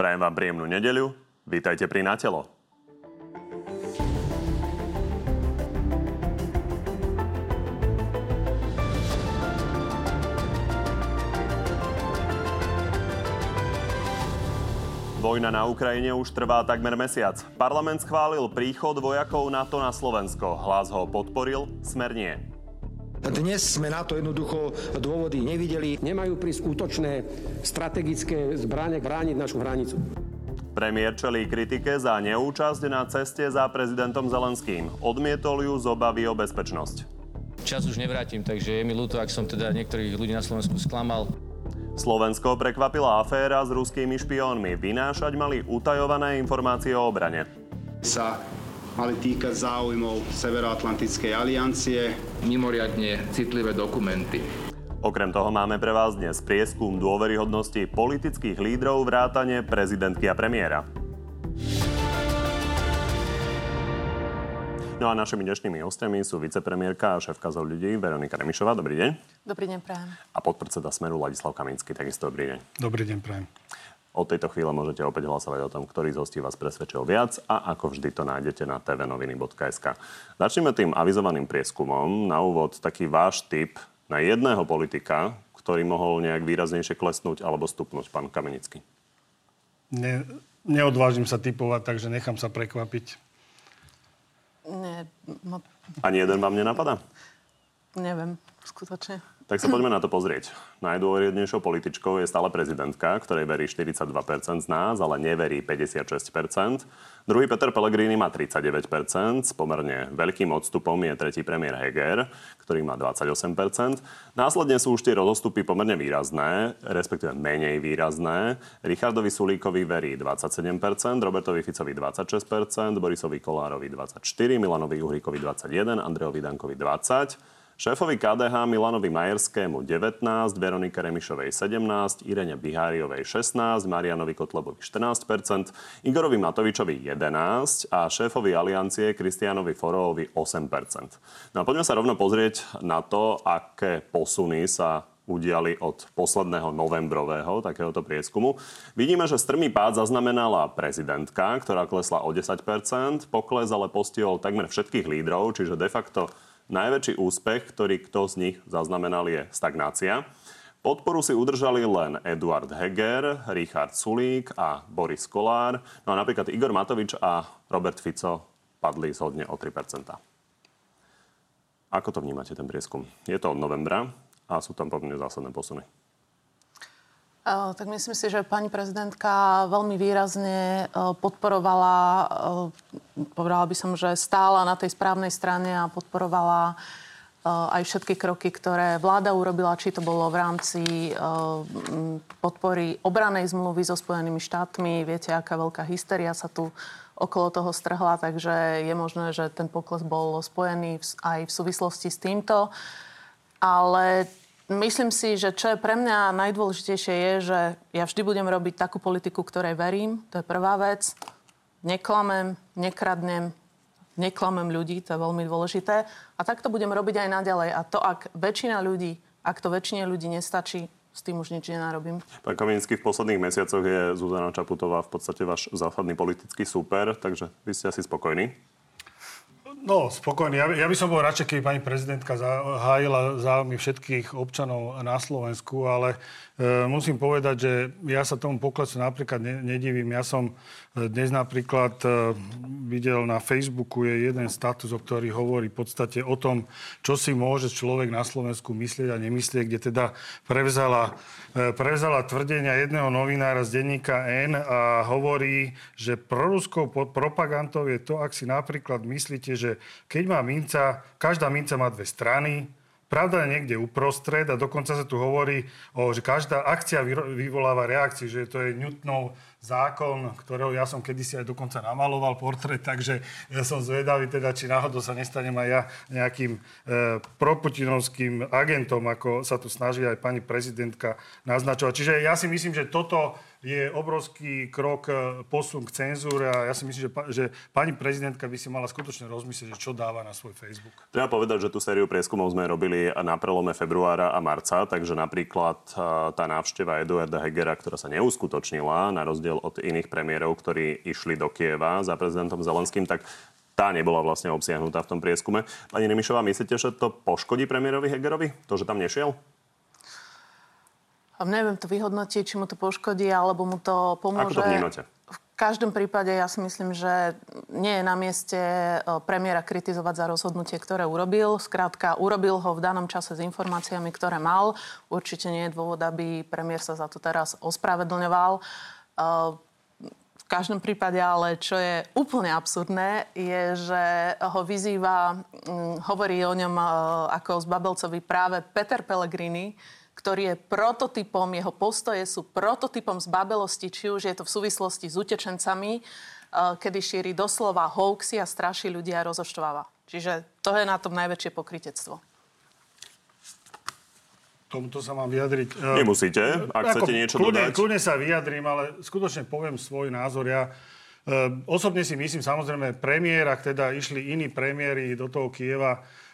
Prajem vám príjemnú nedeľu. Vítajte pri Natelo. Vojna na Ukrajine už trvá takmer mesiac. Parlament schválil príchod vojakov NATO na Slovensko. Hlas ho podporil, smer nie. Dnes sme na to jednoducho dôvody nevideli. Nemajú prísť útočné strategické zbranie brániť našu hranicu. Premiér čelí kritike za neúčasť na ceste za prezidentom Zelenským. Odmietol ju z obavy o bezpečnosť. Čas už nevrátim, takže je mi ľúto, ak som teda niektorých ľudí na Slovensku sklamal. Slovensko prekvapila aféra s ruskými špiónmi. Vynášať mali utajované informácie o obrane. Sa mali týkať záujmov Severoatlantickej aliancie. Mimoriadne citlivé dokumenty. Okrem toho máme pre vás dnes prieskum dôveryhodnosti politických lídrov vrátane prezidentky a premiéra. No a našimi dnešnými hostiami sú vicepremiérka a šéfka zo ľudí Veronika Remišová. Dobrý deň. Dobrý deň, prajem. A podpredseda Smeru Ladislav Kaminsky. Takisto dobrý deň. Dobrý deň, prajem. Od tejto chvíle môžete opäť hlasovať o tom, ktorý z hostí vás presvedčil viac a ako vždy to nájdete na tvnoviny.sk. Začneme tým avizovaným prieskumom. Na úvod taký váš tip na jedného politika, ktorý mohol nejak výraznejšie klesnúť alebo stupnúť, pán Kamenický. Ne, neodvážim sa typovať, takže nechám sa prekvapiť. Nie, no, Ani jeden vám nenapadá? neviem, skutočne. Tak sa poďme na to pozrieť. Najdôvodnejšou političkou je stále prezidentka, ktorej verí 42% z nás, ale neverí 56%. Druhý Peter Pellegrini má 39%, s pomerne veľkým odstupom je tretí premiér Heger, ktorý má 28%. Následne sú už tie rozostupy pomerne výrazné, respektíve menej výrazné. Richardovi Sulíkovi verí 27%, Robertovi Ficovi 26%, Borisovi Kolárovi 24%, Milanovi Uhríkovi 21%, Andrejovi Dankovi 20%. Šéfovi KDH Milanovi Majerskému 19, Veronike Remišovej 17, Irene Biháriovej 16, Marianovi Kotlebovi 14%, Igorovi Matovičovi 11 a šéfovi aliancie Kristianovi Forovovi 8%. No a poďme sa rovno pozrieť na to, aké posuny sa udiali od posledného novembrového takéhoto prieskumu. Vidíme, že strmý pád zaznamenala prezidentka, ktorá klesla o 10%, pokles ale postihol takmer všetkých lídrov, čiže de facto Najväčší úspech, ktorý kto z nich zaznamenal, je stagnácia. Podporu si udržali len Eduard Heger, Richard Sulík a Boris Kolár. No a napríklad Igor Matovič a Robert Fico padli zhodne o 3% Ako to vnímate, ten prieskum? Je to od novembra a sú tam pomerne zásadné posuny. Uh, tak myslím si, že pani prezidentka veľmi výrazne uh, podporovala, uh, povedala by som, že stála na tej správnej strane a podporovala aj všetky kroky, ktoré vláda urobila, či to bolo v rámci podpory obranej zmluvy so Spojenými štátmi. Viete, aká veľká hysteria sa tu okolo toho strhla, takže je možné, že ten pokles bol spojený aj v súvislosti s týmto. Ale Myslím si, že čo je pre mňa najdôležitejšie je, že ja vždy budem robiť takú politiku, ktorej verím. To je prvá vec. Neklamem, nekradnem, neklamem ľudí, to je veľmi dôležité. A tak to budem robiť aj naďalej. A to, ak väčšina ľudí, ak to väčšine ľudí nestačí, s tým už nič nenarobím. Pán Kamínsky, v posledných mesiacoch je Zuzana Čaputová v podstate váš zásadný politický súper, takže vy ste asi spokojní? No, spokojný. Ja, ja by som bol radšej, keby pani prezidentka hájila záujmy všetkých občanov na Slovensku, ale e, musím povedať, že ja sa tomu poklesu napríklad ne, nedivím. Ja som e, dnes napríklad e, videl na Facebooku je jeden status, o ktorý hovorí v podstate o tom, čo si môže človek na Slovensku myslieť a nemyslieť, kde teda prevzala, e, prevzala tvrdenia jedného novinára z denníka N a hovorí, že proruskou propagandou je to, ak si napríklad myslíte, že že keď má minca, každá minca má dve strany, Pravda je niekde uprostred a dokonca sa tu hovorí, o, že každá akcia vyvoláva reakciu, že to je Newtonov zákon, ktorého ja som kedysi aj dokonca namaloval portrét, takže ja som zvedavý teda, či náhodou sa nestanem aj ja nejakým e, proputinovským agentom, ako sa tu snaží aj pani prezidentka naznačovať. Čiže ja si myslím, že toto je obrovský krok e, posun k cenzúre a ja si myslím, že, že pani prezidentka by si mala skutočne rozmyslieť, čo dáva na svoj Facebook. Treba povedať, že tú sériu prieskumov sme robili na prelome februára a marca, takže napríklad e, tá návšteva Eduarda Hegera, ktorá sa neuskutočnila, na rozdiel od iných premiérov, ktorí išli do Kieva za prezidentom Zelenským, tak tá nebola vlastne obsiahnutá v tom prieskume. Pani Nemišová, myslíte, že to poškodí premiérovi Hegerovi, to, že tam nešiel? Neviem to vyhodnotiť, či mu to poškodí, alebo mu to pomôže. Ako to vnímate? V každom prípade ja si myslím, že nie je na mieste e, premiéra kritizovať za rozhodnutie, ktoré urobil. Skrátka, urobil ho v danom čase s informáciami, ktoré mal. Určite nie je dôvod, aby premiér sa za to teraz ospravedlňoval. E, v každom prípade ale, čo je úplne absurdné, je, že ho vyzýva, hovorí o ňom e, ako z Babelcovi práve Peter Pellegrini, ktorý je prototypom, jeho postoje sú prototypom zbabelosti, či už je to v súvislosti s utečencami, eh, kedy šíri doslova hoaxy a straší ľudia a rozoštváva. Čiže to je na tom najväčšie pokritectvo. Tomuto sa mám vyjadriť. Eh, Nemusíte, ak Ako, chcete niečo kľudne, dodať. Kľudne sa vyjadrím, ale skutočne poviem svoj názor. Ja uh, osobne si myslím, samozrejme, premiér, ak teda išli iní premiéry do toho Kieva, Eh,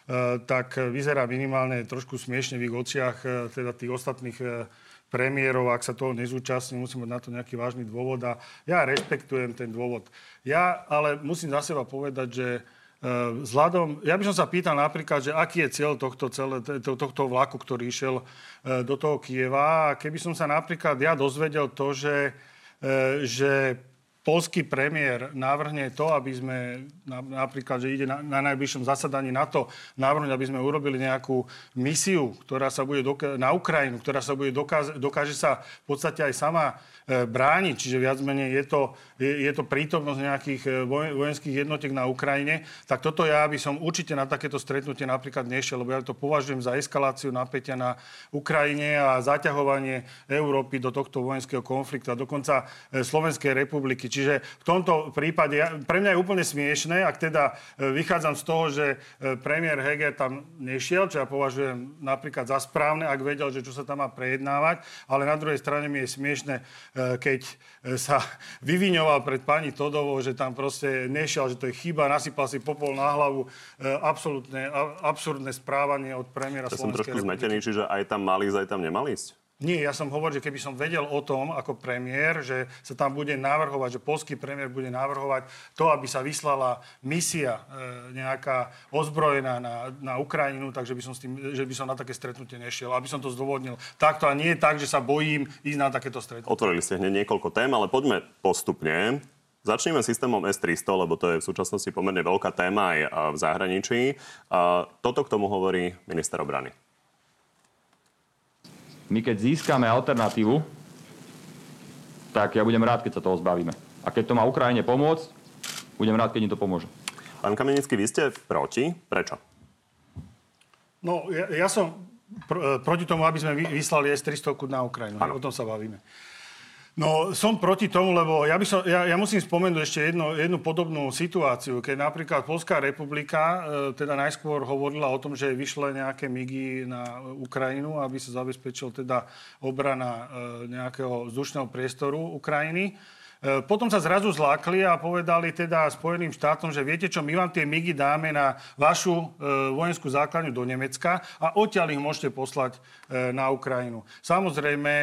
tak vyzerá minimálne trošku smiešne v ich očiach, eh, teda tých ostatných eh, premiérov, ak sa toho nezúčastní, musím mať na to nejaký vážny dôvod a ja rešpektujem ten dôvod. Ja ale musím za seba povedať, že Vzhľadom, ja by som sa pýtal napríklad, že aký je cieľ tohto, celé, tohto vlaku, ktorý išiel do toho Kieva. A keby som sa napríklad ja dozvedel to, že, že polský premiér navrhne to, aby sme napríklad, že ide na, na najbližšom zasadaní NATO, navrhnúť, aby sme urobili nejakú misiu, ktorá sa bude doka- na Ukrajinu, ktorá sa bude dokáže, dokáže sa v podstate aj sama brániť, čiže viac menej je to, je, je to prítomnosť nejakých e, vojenských jednotiek na Ukrajine, tak toto ja by som určite na takéto stretnutie napríklad nešiel, lebo ja to považujem za eskaláciu napätia na Ukrajine a zaťahovanie Európy do tohto vojenského konfliktu a dokonca e, Slovenskej republiky. Čiže v tomto prípade, ja, pre mňa je úplne smiešné, ak teda e, vychádzam z toho, že e, premiér Heger tam nešiel, čo ja považujem napríklad za správne, ak vedel, že čo sa tam má prejednávať, ale na druhej strane mi je smiešné, e, keď sa vyviňoval pred pani Todovou, že tam proste nešiel, že to je chyba, nasypal si popol na hlavu. Absolutne absurdné správanie od premiéra Ja som trošku zmetený, čiže aj tam mali ísť, aj tam nemali ísť? Nie, ja som hovoril, že keby som vedel o tom ako premiér, že sa tam bude navrhovať, že polský premiér bude navrhovať to, aby sa vyslala misia e, nejaká ozbrojená na, na Ukrajinu, takže by som, s tým, že by som na také stretnutie nešiel, aby som to zdôvodnil takto a nie tak, že sa bojím ísť na takéto stretnutie. Otvorili ste hneď niekoľko tém, ale poďme postupne. Začneme systémom S-300, lebo to je v súčasnosti pomerne veľká téma aj v zahraničí. Toto k tomu hovorí minister obrany my keď získame alternatívu, tak ja budem rád, keď sa toho zbavíme. A keď to má Ukrajine pomôcť, budem rád, keď im to pomôže. Pán Kamenický, vy ste proti. Prečo? No, ja, ja som pr- proti tomu, aby sme vyslali S-300 na Ukrajinu. Ano. O tom sa bavíme. No, som proti tomu, lebo ja, by som, ja, ja musím spomenúť ešte jedno, jednu podobnú situáciu, keď napríklad Polská republika e, teda najskôr hovorila o tom, že vyšle nejaké migy na Ukrajinu, aby sa zabezpečil teda obrana e, nejakého vzdušného priestoru Ukrajiny. E, potom sa zrazu zlákli a povedali teda Spojeným štátom, že viete čo, my vám tie migy dáme na vašu e, vojenskú základňu do Nemecka a odtiaľ ich môžete poslať e, na Ukrajinu. Samozrejme,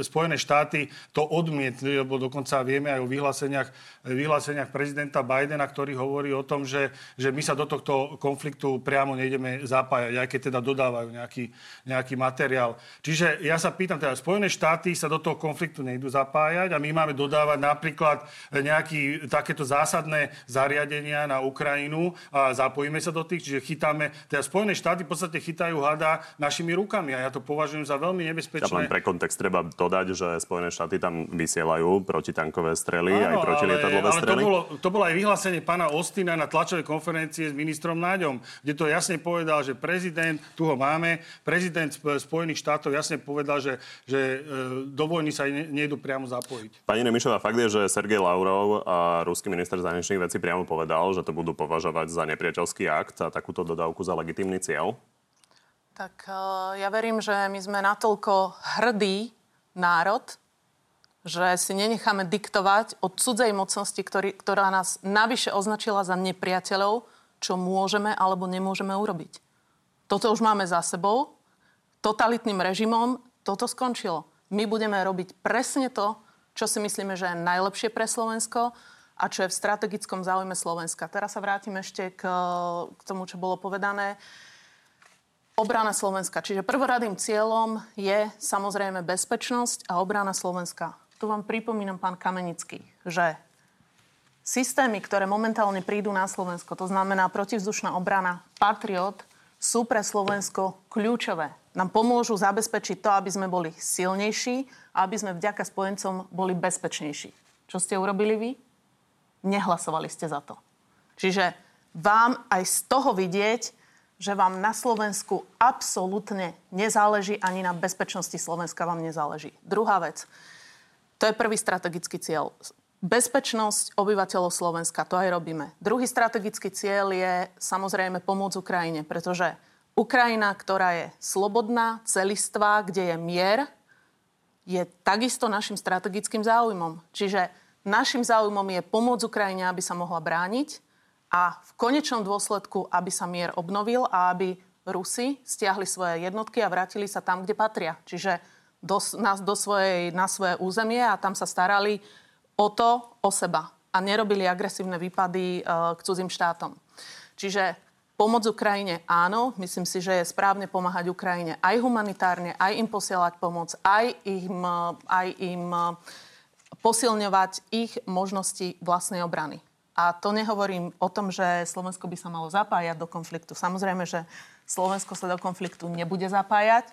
Spojené štáty to odmietli, lebo dokonca vieme aj o vyhláseniach, vyhláseniach prezidenta Bidena, ktorý hovorí o tom, že, že my sa do tohto konfliktu priamo nejdeme zapájať, aj keď teda dodávajú nejaký, nejaký materiál. Čiže ja sa pýtam, teda Spojené štáty sa do toho konfliktu nejdú zapájať a my máme dodávať napríklad nejaké takéto zásadné zariadenia na Ukrajinu a zapojíme sa do tých, čiže chytáme, teda Spojené štáty v podstate chytajú hada našimi rukami a ja to považujem za veľmi nebezpečné. Ja len pre kontext treba dodať, že Spojené štáty tam vysielajú protitankové strely, Áno, aj protilietadlové ale, ale strely. To bolo, to bolo aj vyhlásenie pána Ostina na tlačovej konferencie s ministrom Náďom, kde to jasne povedal, že prezident, tu ho máme, prezident Spojených štátov jasne povedal, že, že e, do vojny sa nejdu priamo zapojiť. Pani Nemišová, fakt je, že Sergej Lavrov a ruský minister zahraničných vecí priamo povedal, že to budú považovať za nepriateľský akt a takúto dodávku za legitimný cieľ? Tak eh, ja verím, že my sme natoľko hrdý národ, že si nenecháme diktovať od cudzej mocnosti, ktorý, ktorá nás navyše označila za nepriateľov, čo môžeme alebo nemôžeme urobiť. Toto už máme za sebou. Totalitným režimom toto skončilo. My budeme robiť presne to, čo si myslíme, že je najlepšie pre Slovensko a čo je v strategickom záujme Slovenska. Teraz sa vrátim ešte k, k tomu, čo bolo povedané. Obrana Slovenska. Čiže prvoradým cieľom je samozrejme bezpečnosť a obrana Slovenska. Tu vám pripomínam, pán Kamenický, že systémy, ktoré momentálne prídu na Slovensko, to znamená protivzdušná obrana Patriot, sú pre Slovensko kľúčové. Nám pomôžu zabezpečiť to, aby sme boli silnejší a aby sme vďaka spojencom boli bezpečnejší. Čo ste urobili vy? Nehlasovali ste za to. Čiže vám aj z toho vidieť, že vám na Slovensku absolútne nezáleží, ani na bezpečnosti Slovenska vám nezáleží. Druhá vec. To je prvý strategický cieľ. Bezpečnosť obyvateľov Slovenska, to aj robíme. Druhý strategický cieľ je samozrejme pomôcť Ukrajine, pretože Ukrajina, ktorá je slobodná, celistvá, kde je mier, je takisto našim strategickým záujmom. Čiže našim záujmom je pomôcť Ukrajine, aby sa mohla brániť a v konečnom dôsledku, aby sa mier obnovil a aby Rusi stiahli svoje jednotky a vrátili sa tam, kde patria. Čiže do, na, do svojej, na svoje územie a tam sa starali o to, o seba. A nerobili agresívne výpady uh, k cudzím štátom. Čiže pomoc Ukrajine áno, myslím si, že je správne pomáhať Ukrajine aj humanitárne, aj im posielať pomoc, aj im, aj im posilňovať ich možnosti vlastnej obrany. A to nehovorím o tom, že Slovensko by sa malo zapájať do konfliktu. Samozrejme, že Slovensko sa do konfliktu nebude zapájať,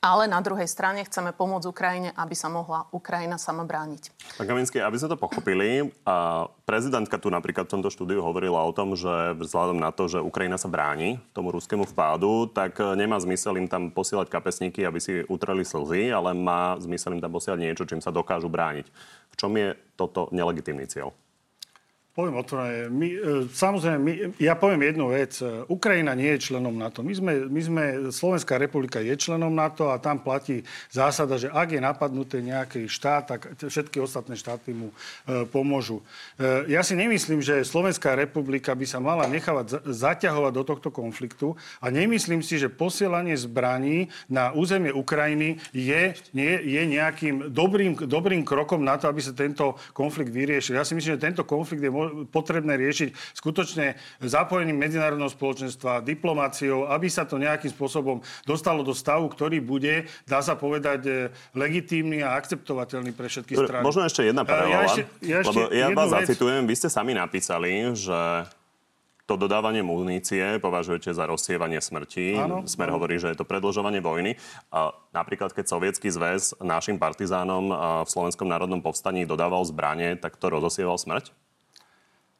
ale na druhej strane chceme pomôcť Ukrajine, aby sa mohla Ukrajina sama brániť. Pán Kaminský, aby sme to pochopili, a prezidentka tu napríklad v tomto štúdiu hovorila o tom, že vzhľadom na to, že Ukrajina sa bráni tomu ruskému vpádu, tak nemá zmysel im tam posielať kapesníky, aby si utreli slzy, ale má zmysel im tam posielať niečo, čím sa dokážu brániť. V čom je toto nelegitímny cieľ? Poviem otvorene. My, e, samozrejme, my, ja poviem jednu vec. Ukrajina nie je členom NATO. My sme, my sme, Slovenská republika je členom NATO a tam platí zásada, že ak je napadnuté nejaký štát, tak všetky ostatné štáty mu e, pomôžu. E, ja si nemyslím, že Slovenská republika by sa mala nechávať za, zaťahovať do tohto konfliktu a nemyslím si, že posielanie zbraní na územie Ukrajiny je, nie, je nejakým dobrým, dobrým krokom na to, aby sa tento konflikt vyriešil. Ja si myslím, že tento konflikt je potrebné riešiť skutočne zapojením medzinárodného spoločenstva, diplomáciou, aby sa to nejakým spôsobom dostalo do stavu, ktorý bude, dá sa povedať, e, legitímny a akceptovateľný pre všetky strany. Možno ešte jedna paralela, ja ešte, ja ešte lebo ja vás vec... zacitujem, vy ste sami napísali, že to dodávanie munície považujete za rozsievanie smrti. Áno, Smer áno. hovorí, že je to predlžovanie vojny. A napríklad, keď Sovietský zväz našim partizánom v Slovenskom národnom povstaní dodával zbranie, tak to rozosieval smrť?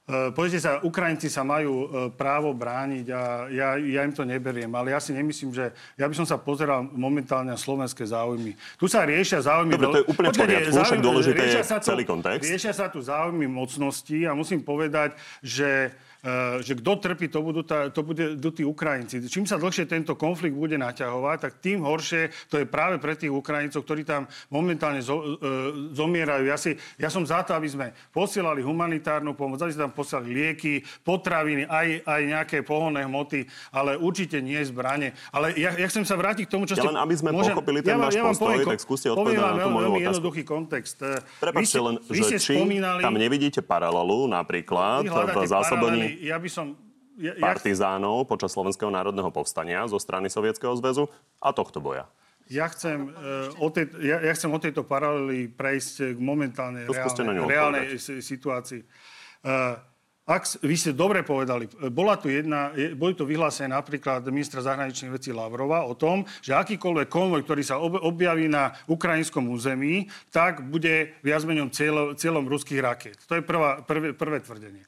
E, Pozrite sa, Ukrajinci sa majú e, právo brániť a ja, ja im to neberiem, ale ja si nemyslím, že ja by som sa pozeral momentálne na slovenské záujmy. Tu sa riešia záujmy... Dobre, to je úplne Počkej, v poriadku, však dôležité je celý kontext. Riešia sa tu záujmy mocnosti a musím povedať, že že kto trpí, to budú, tá, to budú tí Ukrajinci. Čím sa dlhšie tento konflikt bude naťahovať, tak tým horšie to je práve pre tých Ukrajincov, ktorí tam momentálne zo, e, zomierajú. Ja, si, ja som za to, aby sme posielali humanitárnu pomoc, aby sme tam posielali lieky, potraviny, aj, aj nejaké pohonné hmoty, ale určite nie zbranie. Ale ja, ja chcem sa vrátiť k tomu, čo ja ste... len aby sme môžem, pochopili ten ja, váš ja postoj, poviem, tak skúste odpovedať na tú moju veľmi jednoduchý kontext. Prepačte len, že či spomínali... tam nevidíte paralelu napríklad v zásobení ja by som... Ja, partizánov počas Slovenského národného povstania zo strany Sovietskeho zväzu a tohto boja. Ja chcem, uh, o tej, ja, ja chcem o tejto paralely prejsť k momentálnej reálnej, reálnej situácii. Uh, ak, vy ste dobre povedali, bola tu jedna, boli tu vyhlásené napríklad ministra zahraničných vecí Lavrova o tom, že akýkoľvek konvoj, ktorý sa objaví na ukrajinskom území, tak bude viac menej cieľom, cieľom ruských raket. To je prvá, prvé, prvé tvrdenie.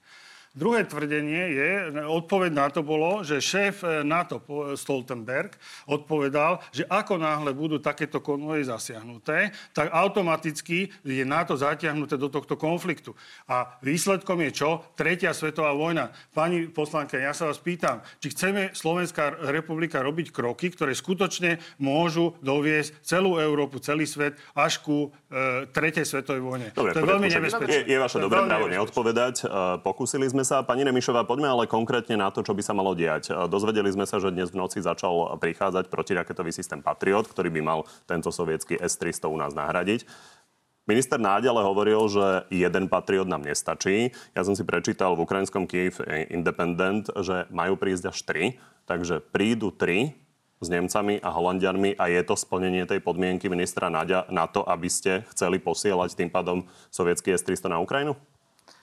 Druhé tvrdenie je, odpoveď na to bolo, že šéf e, NATO Stoltenberg odpovedal, že ako náhle budú takéto konvoje zasiahnuté, tak automaticky je NATO zatiahnuté do tohto konfliktu. A výsledkom je čo? Tretia svetová vojna. Pani poslanka, ja sa vás pýtam, či chceme Slovenská republika robiť kroky, ktoré skutočne môžu doviesť celú Európu, celý svet až ku e, tretej svetovej vojne. Dobre, to je veľmi nebezpečné. Je, je vaše dobré právo neodpovedať. Pokúsili sme sa. Pani Remišová, poďme ale konkrétne na to, čo by sa malo diať. E, dozvedeli sme sa, že dnes v noci začal prichádzať protiraketový systém Patriot, ktorý by mal tento sovietský S-300 u nás nahradiť. Minister Náď hovoril, že jeden patriot nám nestačí. Ja som si prečítal v ukrajinskom Kiev Independent, že majú prísť až tri. Takže prídu tri s Nemcami a Holandianmi a je to splnenie tej podmienky ministra Náďa na to, aby ste chceli posielať tým pádom sovietský S-300 na Ukrajinu?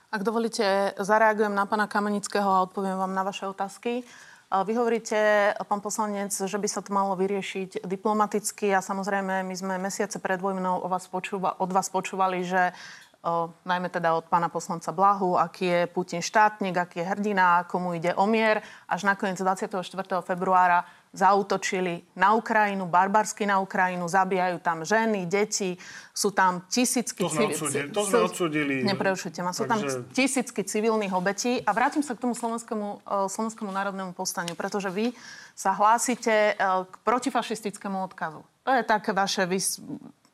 Ak dovolíte, zareagujem na pána Kamenického a odpoviem vám na vaše otázky. Vy hovoríte, pán poslanec, že by sa to malo vyriešiť diplomaticky a samozrejme my sme mesiace pred vojnou vás, počúva, od vás počúvali, že o, najmä teda od pána poslanca Blahu, aký je Putin štátnik, aký je hrdina, komu ide o mier. Až nakoniec 24. februára zautočili na Ukrajinu, barbarsky na Ukrajinu, zabíjajú tam ženy, deti, sú tam tisícky... Odsudili. To sme odsudili. Nepreušujte ma. Sú Takže... tam tisícky civilných obetí. A vrátim sa k tomu slovenskému, uh, slovenskému národnému povstaniu, pretože vy sa hlásite uh, k protifašistickému odkazu. To je také vaše... Vy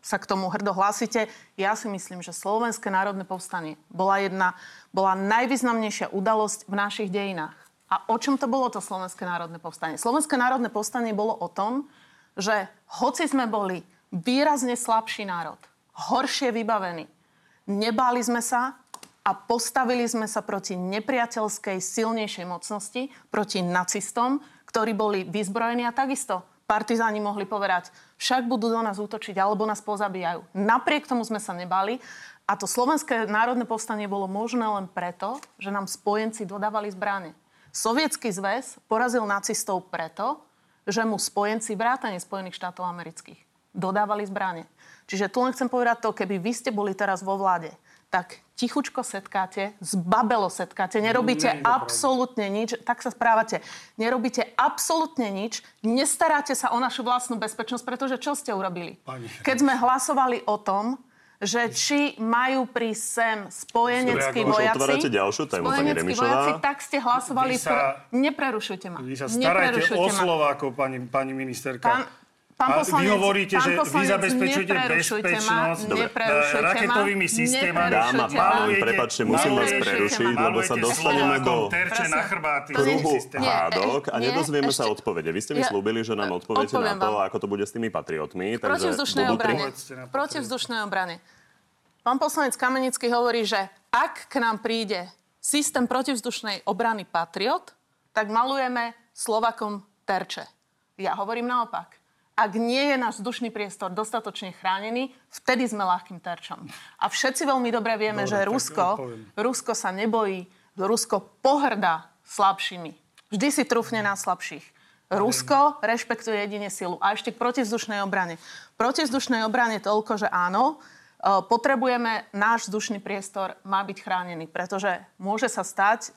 sa k tomu hrdo hlásite. Ja si myslím, že Slovenské národné povstanie bola jedna, bola najvýznamnejšia udalosť v našich dejinách. A o čom to bolo to Slovenské národné povstanie? Slovenské národné povstanie bolo o tom, že hoci sme boli výrazne slabší národ, horšie vybavení, nebáli sme sa a postavili sme sa proti nepriateľskej silnejšej mocnosti, proti nacistom, ktorí boli vyzbrojení a takisto partizáni mohli povedať, však budú do nás útočiť alebo nás pozabíjajú. Napriek tomu sme sa nebali a to Slovenské národné povstanie bolo možné len preto, že nám spojenci dodávali zbranie. Sovietský zväz porazil nacistov preto, že mu spojenci vrátane Spojených štátov amerických dodávali zbranie. Čiže tu len chcem povedať to, keby vy ste boli teraz vo vláde, tak tichučko setkáte, zbabelo setkáte, nerobíte Nie, absolútne nič, tak sa správate. Nerobíte absolútne nič, nestaráte sa o našu vlastnú bezpečnosť, pretože čo ste urobili? Pani. Keď sme hlasovali o tom, že či majú pri sem spojeneckí vojaci... Otvárate ďalšiu tému, pani Remišová. vojaci, tak ste hlasovali... Vy sa, pr... Neprerušujte ma. Vy sa starajte o Slovákov, pani, pani ministerka. Pán, Pán poslanec, vy hovoríte, že vy zabezpečujete bezpečnosť Dobre, raketovými systémami. Dáma, pán, prepačte, musím vás prerušiť, lebo sa dostaneme do kruhu hádok a nedozvieme sa odpovede. Vy ste mi slúbili, že nám odpoviete na to, ako to bude s tými patriotmi. Protivzdušnej obrane. Protivzdušnej obrane. Pán poslanec Kamenický hovorí, že ak k nám príde systém protivzdušnej obrany Patriot, tak malujeme Slovakom terče. Ja hovorím naopak ak nie je náš vzdušný priestor dostatočne chránený, vtedy sme ľahkým terčom. A všetci veľmi dobre vieme, dobre, že Rusko, Rusko sa nebojí, Rusko pohrdá slabšími. Vždy si trúfne na slabších. Rusko rešpektuje jedine silu. A ešte k protivzdušnej obrane. Protivzdušnej obrane toľko, že áno, e, potrebujeme, náš vzdušný priestor má byť chránený, pretože môže sa stať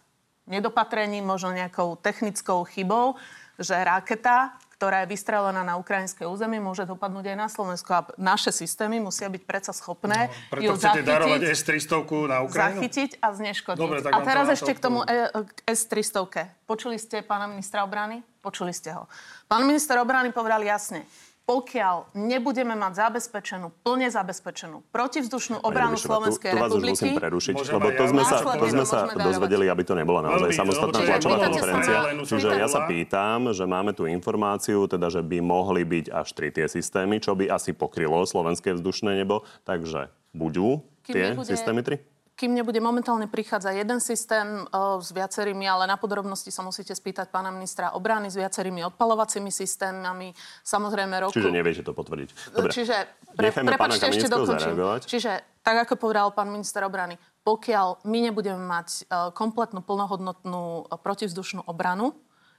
nedopatrením, možno nejakou technickou chybou, že raketa ktorá je vystrelená na ukrajinské územie, môže dopadnúť aj na Slovensko. A naše systémy musia byť predsa schopné no, preto ju chcete zachytiť, darovať S-300 na Ukrajinu? Zachytiť a zneškodiť. Dobre, tak a teraz ešte k tomu e- S-300. Počuli ste pána ministra obrany? Počuli ste ho. Pán minister obrany povedal jasne, pokiaľ nebudeme mať zabezpečenú, plne zabezpečenú protivzdušnú obranu Ježišova, Slovenskej tu, tu republiky... vás už musím prerušiť, Môžeme lebo to sme sa, to sme sa dozvedeli, aby to nebola naozaj samostatná tlačová konferencia. Čiže ja sa pýtam, že máme tu informáciu, teda, že by mohli byť až tri tie systémy, čo by asi pokrylo slovenské vzdušné nebo. Takže budú tie systémy tri? Kým nebude momentálne prichádzať jeden systém o, s viacerými, ale na podrobnosti sa musíte spýtať pána ministra obrany s viacerými odpalovacími systémami. Samozrejme roku... Čiže neviete to potvrdiť. Dobre. Čiže pre, prepačte, ešte dokončím. Čiže tak, ako povedal pán minister obrany, pokiaľ my nebudeme mať uh, kompletnú, plnohodnotnú uh, protivzdušnú obranu,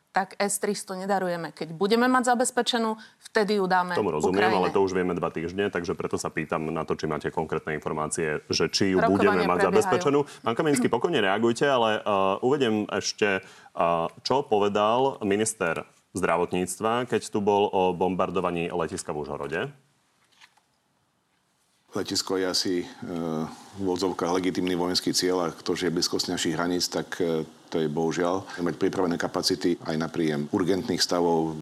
tak S-300 nedarujeme. Keď budeme mať zabezpečenú, vtedy ju dáme Tomu rozumiem, Ukrajine. ale to už vieme dva týždne, takže preto sa pýtam na to, či máte konkrétne informácie, že či ju Rokovania budeme mať prebiehajú. zabezpečenú. Pán Kamenický, pokojne reagujte, ale uh, uvedem ešte, uh, čo povedal minister zdravotníctva, keď tu bol o bombardovaní letiska v Užhorode. Letisko je asi e, v odzovkách legitimný vojenský cieľ a to, že je blízkosť našich hraníc, tak e, to je bohužiaľ. Mať pripravené kapacity aj na príjem urgentných stavov.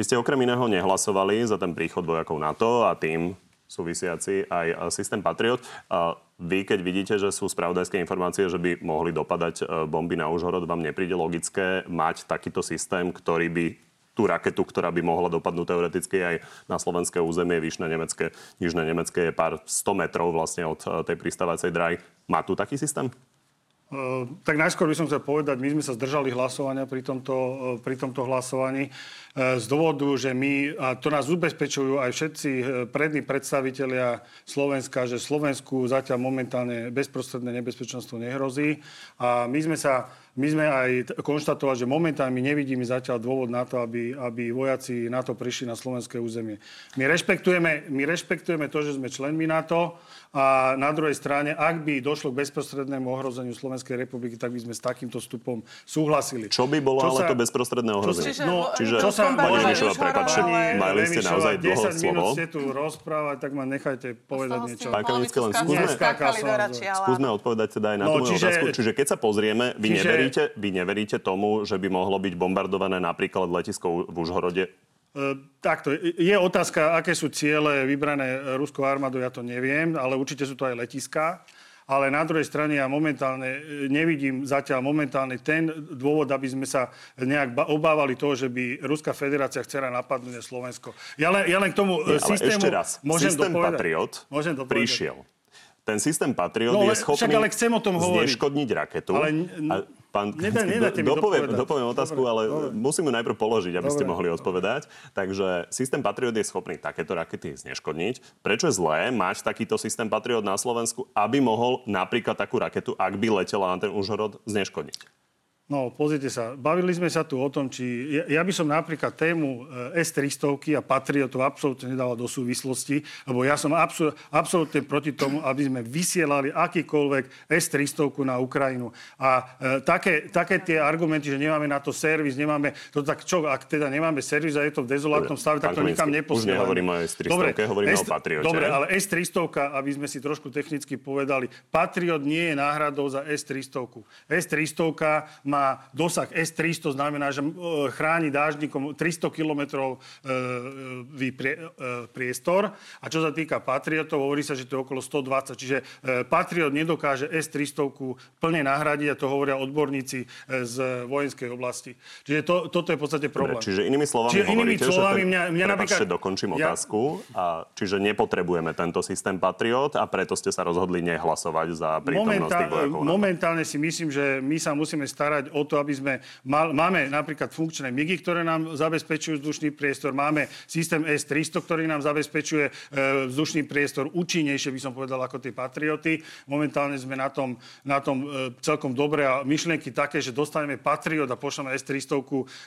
Vy ste okrem iného nehlasovali za ten príchod vojakov NATO a tým súvisiaci aj e, systém Patriot. Vy, keď vidíte, že sú spravodajské informácie, že by mohli dopadať e, bomby na Užhorod, vám nepríde logické mať takýto systém, ktorý by tú raketu, ktorá by mohla dopadnúť teoreticky aj na slovenské územie, vyšné nemecké, nižné nemecké je pár 100 metrov vlastne od e, tej pristávacej dráhy. Má tu taký systém? Uh, tak najskôr by som chcel povedať, my sme sa zdržali hlasovania pri tomto, uh, pri tomto hlasovaní uh, z dôvodu, že my, a to nás ubezpečujú aj všetci prední predstavitelia Slovenska, že Slovensku zatiaľ momentálne bezprostredné nebezpečenstvo nehrozí. A my sme sa my sme aj t- konštatovali, že momentálne my nevidíme zatiaľ dôvod na to, aby, aby vojaci NATO prišli na slovenské územie. My rešpektujeme, my rešpektujeme to, že sme členmi NATO a na druhej strane, ak by došlo k bezprostrednému ohrozeniu Slovenskej republiky, tak by sme s takýmto vstupom súhlasili. Čo by bolo Čo ale sa- to bezprostredné ohrozenie? Čiže- No, Čiže, čo sa... pani Remišová, prepáčte, mali ste naozaj dlho 10 minút slovo. ste tu rozprávať, tak ma nechajte povedať niečo. Pán Kamenický, len skúsme- Skúsme odpovedať teda aj na No, tú moju čiže- otázku. Čiže keď sa pozrieme, vy, čiže- neveríte, vy neveríte tomu, že by mohlo byť bombardované napríklad letisko v Užhorode? E, Takto, je otázka, aké sú ciele vybrané ruskou armádou, ja to neviem, ale určite sú to aj letiská. Ale na druhej strane ja momentálne e, nevidím zatiaľ momentálne ten dôvod, aby sme sa nejak obávali toho, že by Ruská federácia chcela napadnúť Slovensko. Ja len, ja len k tomu Nie, e, ale systému... ešte raz, môžem systém dopovedať? Patriot Môžem dopovedať? prišiel. Ten systém Patriot No, je ale schopný však ale chcem o tom zneškodniť raketu. Ale n- a pán, Nedá- nedáte mi dopoviem, dopoviem otázku, Dobre, ale dobre. musím ju najprv položiť, aby ste Dobre, mohli odpovedať. Takže systém Patriot je schopný takéto rakety zneškodniť. Prečo je zlé mať takýto systém Patriot na Slovensku, aby mohol napríklad takú raketu, ak by letela na ten Užhorod, zneškodniť? No, pozrite sa, bavili sme sa tu o tom, či... Ja, ja by som napríklad tému e, S-300 a Patriotov absolútne nedával do súvislosti, lebo ja som absol, absolútne proti tomu, aby sme vysielali akýkoľvek S-300 na Ukrajinu. A e, také, také tie argumenty, že nemáme na to servis, nemáme... To tak čo, ak teda nemáme servis a je to v dezolátnom stave, tak to nikam Kamenický, už neposielame. nehovoríme o S-300, hovoríme o Patriote. Dobre, ale S-300, aby sme si trošku technicky povedali, Patriot nie je náhradou za S-300. S-300 má dosah S-300, znamená, že e, chráni dážnikom 300 kilometrov e, e, priestor. A čo sa týka Patriotov, hovorí sa, že to je okolo 120. Čiže Patriot nedokáže S-300 plne nahradiť a to hovoria odborníci z vojenskej oblasti. Čiže to, toto je v podstate problém. Dobre, čiže inými slovami Čiže inými hovoríte, slovami že ten... mňa- mňa napríklad- dokončím Ja- otázku. A, čiže nepotrebujeme tento systém Patriot a preto ste sa rozhodli nehlasovať za prítomnosť tých vojakov. momentálne si myslím, že my sa musíme starať o to, aby sme... Mal, máme napríklad funkčné MIGy, ktoré nám zabezpečujú vzdušný priestor. Máme systém S-300, ktorý nám zabezpečuje e, vzdušný priestor účinnejšie, by som povedal, ako tie Patrioty. Momentálne sme na tom, na tom e, celkom dobre a myšlienky také, že dostaneme Patriot a pošleme S-300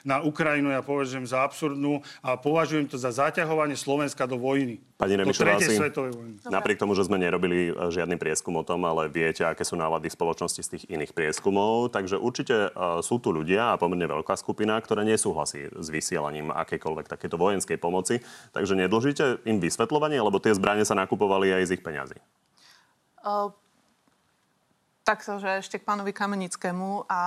na Ukrajinu, ja považujem za absurdnú a považujem to za zaťahovanie Slovenska do vojny. Pani Remišová, napriek tomu, že sme nerobili e, žiadny prieskum o tom, ale viete, aké sú nálady v spoločnosti z tých iných prieskumov. Takže určite sú tu ľudia a pomerne veľká skupina, ktorá nesúhlasí s vysielaním akékoľvek takéto vojenskej pomoci. Takže nedlžíte im vysvetľovanie, lebo tie zbranie sa nakupovali aj z ich peňazí. Uh, takto, že ešte k pánovi Kamenickému a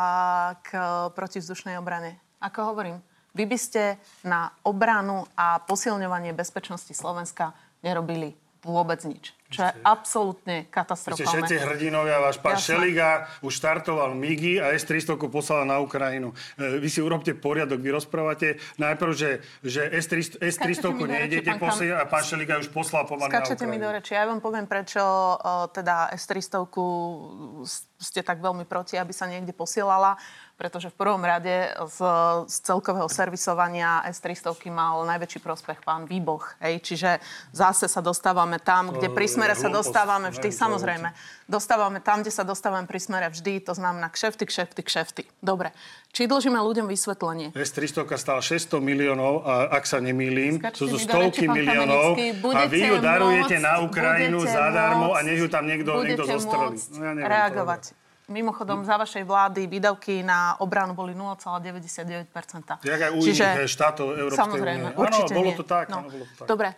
k protivzdušnej obrane. Ako hovorím, vy by ste na obranu a posilňovanie bezpečnosti Slovenska nerobili vôbec nič. Čo je absolútne Ste katastrofálne. všetci hrdinovia, váš pán. Šeliga už štartoval MIGI a S-300 poslal na Ukrajinu. E, Vy si urobte poriadok, vy rozprávate najprv, že, že S-300, S-300 mi do reči, nejdete posielať a pán Šeliga už poslal pomaly na Skáčete mi do Ukrajinu. reči. Ja vám poviem, prečo uh, teda S-300 ste tak veľmi proti, aby sa niekde posielala. Pretože v prvom rade z, z celkového servisovania S-300 mal najväčší prospech pán Výboch. Hej? Čiže zase sa dostávame tam, kde pri smere sa dostávame vždy, samozrejme. Dostávame tam, kde sa dostávame pri smere vždy, to znamená kšefty, kšefty, kšefty. Dobre. Či dlžíme ľuďom vysvetlenie? S-300 stála 600 miliónov, a ak sa nemýlim, sú to stovky miliónov a vy ju darujete môcť- na Ukrajinu zadarmo a môcť- nech ju tam niekto, niekto zostrelí. No, ja neviem, reagovať. Mimochodom, za vašej vlády výdavky na obranu boli 0,99%. Jak aj u iných štátov Európskej Samozrejme, únie. Áno, bolo nie. to tak, No. áno, bolo to tak. Dobre.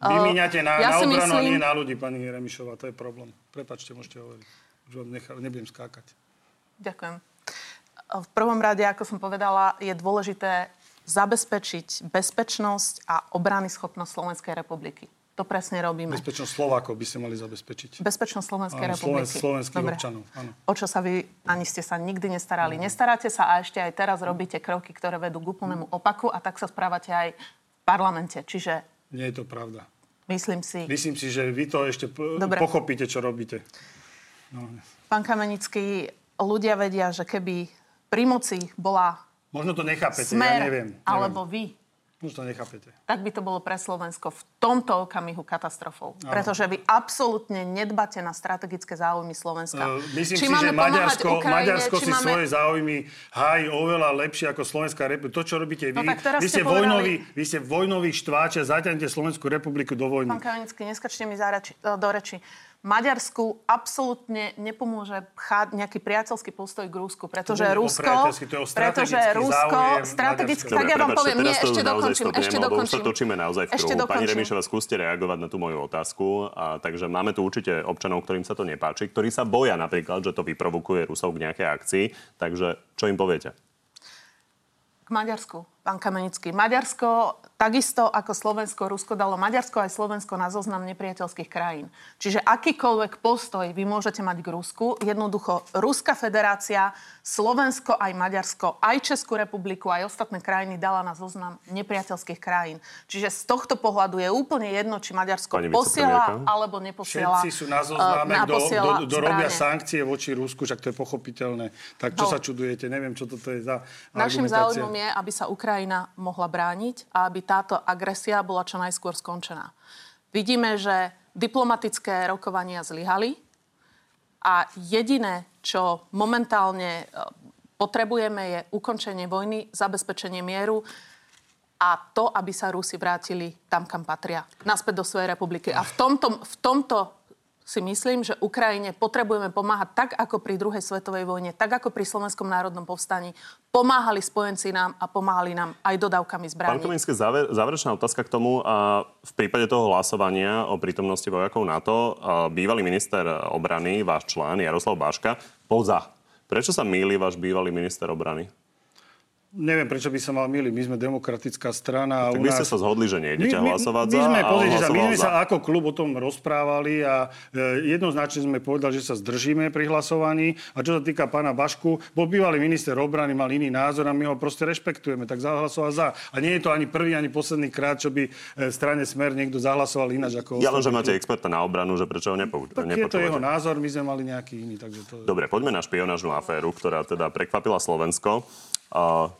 Vymíňate na, Ja na obranu a myslím- nie na ľudí, pani Remišová. To je problém. Prepačte, môžete hovoriť. Už vám nechá, nebudem skákať. Ďakujem. V prvom rade, ako som povedala, je dôležité zabezpečiť bezpečnosť a obrany schopnosť Slovenskej republiky. To presne robíme. Bezpečnosť Slovákov by ste mali zabezpečiť. Bezpečnosť Slovenskej Áno, republiky. slovenských Dobre. občanov, áno. O čo sa vy ani ste sa nikdy nestarali. Nestaráte sa a ešte aj teraz robíte kroky, ktoré vedú k úplnému opaku a tak sa správate aj v parlamente. Čiže Nie je to pravda. myslím si... Myslím si, že vy to ešte Dobre. pochopíte, čo robíte. No. Pán Kamenický, ľudia vedia, že keby pri moci bola Možno to nechápete, smer ja neviem. neviem. alebo vy, Možno to nechápete. tak by to bolo pre Slovensko v tomto okamihu katastrofou. Pretože vy absolútne nedbáte na strategické záujmy Slovenska. Uh, myslím či si, že Maďarsko, Ukrajine, Maďarsko si máme... svoje záujmy hájí oveľa lepšie ako Slovenská republika. To, čo robíte vy, No vy, ste ste vojnoví, vy ste vojnoví štváči a zaťahnete Slovenskú republiku do vojny. Pán Kamenický, neskačte mi za reči, do reči. Maďarsku absolútne nepomôže pchať nejaký priateľský postoj k Rúsku, pretože To Rusko... to pretože Rusko... Strategicky, tak ja vám poviem, nie, ešte dokončím, stopnem, ešte lebo už dokončím. sa točíme naozaj v Ešte kruhu. Pani. Remišová, skúste reagovať na tú moju otázku. A, takže máme tu určite občanov, ktorým sa to nepáči, ktorí sa boja napríklad, že to vyprovokuje Rusov k nejakej akcii. Takže čo im poviete? K Maďarsku, pán Kamenický. Maďarsko, takisto ako Slovensko, Rusko dalo Maďarsko aj Slovensko na zoznam nepriateľských krajín. Čiže akýkoľvek postoj vy môžete mať k Rusku, jednoducho Ruská federácia, Slovensko aj Maďarsko, aj Českú republiku, aj ostatné krajiny dala na zoznam nepriateľských krajín. Čiže z tohto pohľadu je úplne jedno, či Maďarsko Pani posiela alebo neposiela. Všetci sú na eh, zozname, kto do, do, robia sankcie voči Rusku, však to je pochopiteľné. Tak čo No. sa čudujete? Neviem, čo toto je za Našim záujmom je, aby sa Ukrajina mohla brániť a aby táto agresia bola čo najskôr skončená. Vidíme, že diplomatické rokovania zlyhali a jediné, čo momentálne e, potrebujeme, je ukončenie vojny, zabezpečenie mieru a to, aby sa Rusi vrátili tam, kam patria, naspäť do svojej republiky. A v tomto, v tomto si myslím, že Ukrajine potrebujeme pomáhať tak, ako pri druhej svetovej vojne, tak, ako pri Slovenskom národnom povstaní. Pomáhali spojenci nám a pomáhali nám aj dodávkami Pán zbraní. Komenský, záver, záverečná otázka k tomu. A v prípade toho hlasovania o prítomnosti vojakov NATO, bývalý minister obrany, váš člen Jaroslav Baška, bol za. Prečo sa mýli váš bývalý minister obrany? Neviem, prečo by sa mal miliť. My sme demokratická strana. A Tak u vy nás... ste sa zhodli, že nejdete my, my, hlasovať my za sme, a on pozrite sa, my sme za. sa ako klub o tom rozprávali a e, jednoznačne sme povedali, že sa zdržíme pri hlasovaní. A čo sa týka pána Bašku, bol bývalý minister obrany, mal iný názor a my ho proste rešpektujeme, tak zahlasoval za. A nie je to ani prvý, ani posledný krát, čo by e, v strane Smer niekto zahlasoval ináč ako Ja len, že máte experta na obranu, že prečo ho nepou- Tak je to jeho názor, my sme mali nejaký iný, takže to... Dobre, poďme na špionážnu aféru, ktorá teda prekvapila Slovensko. A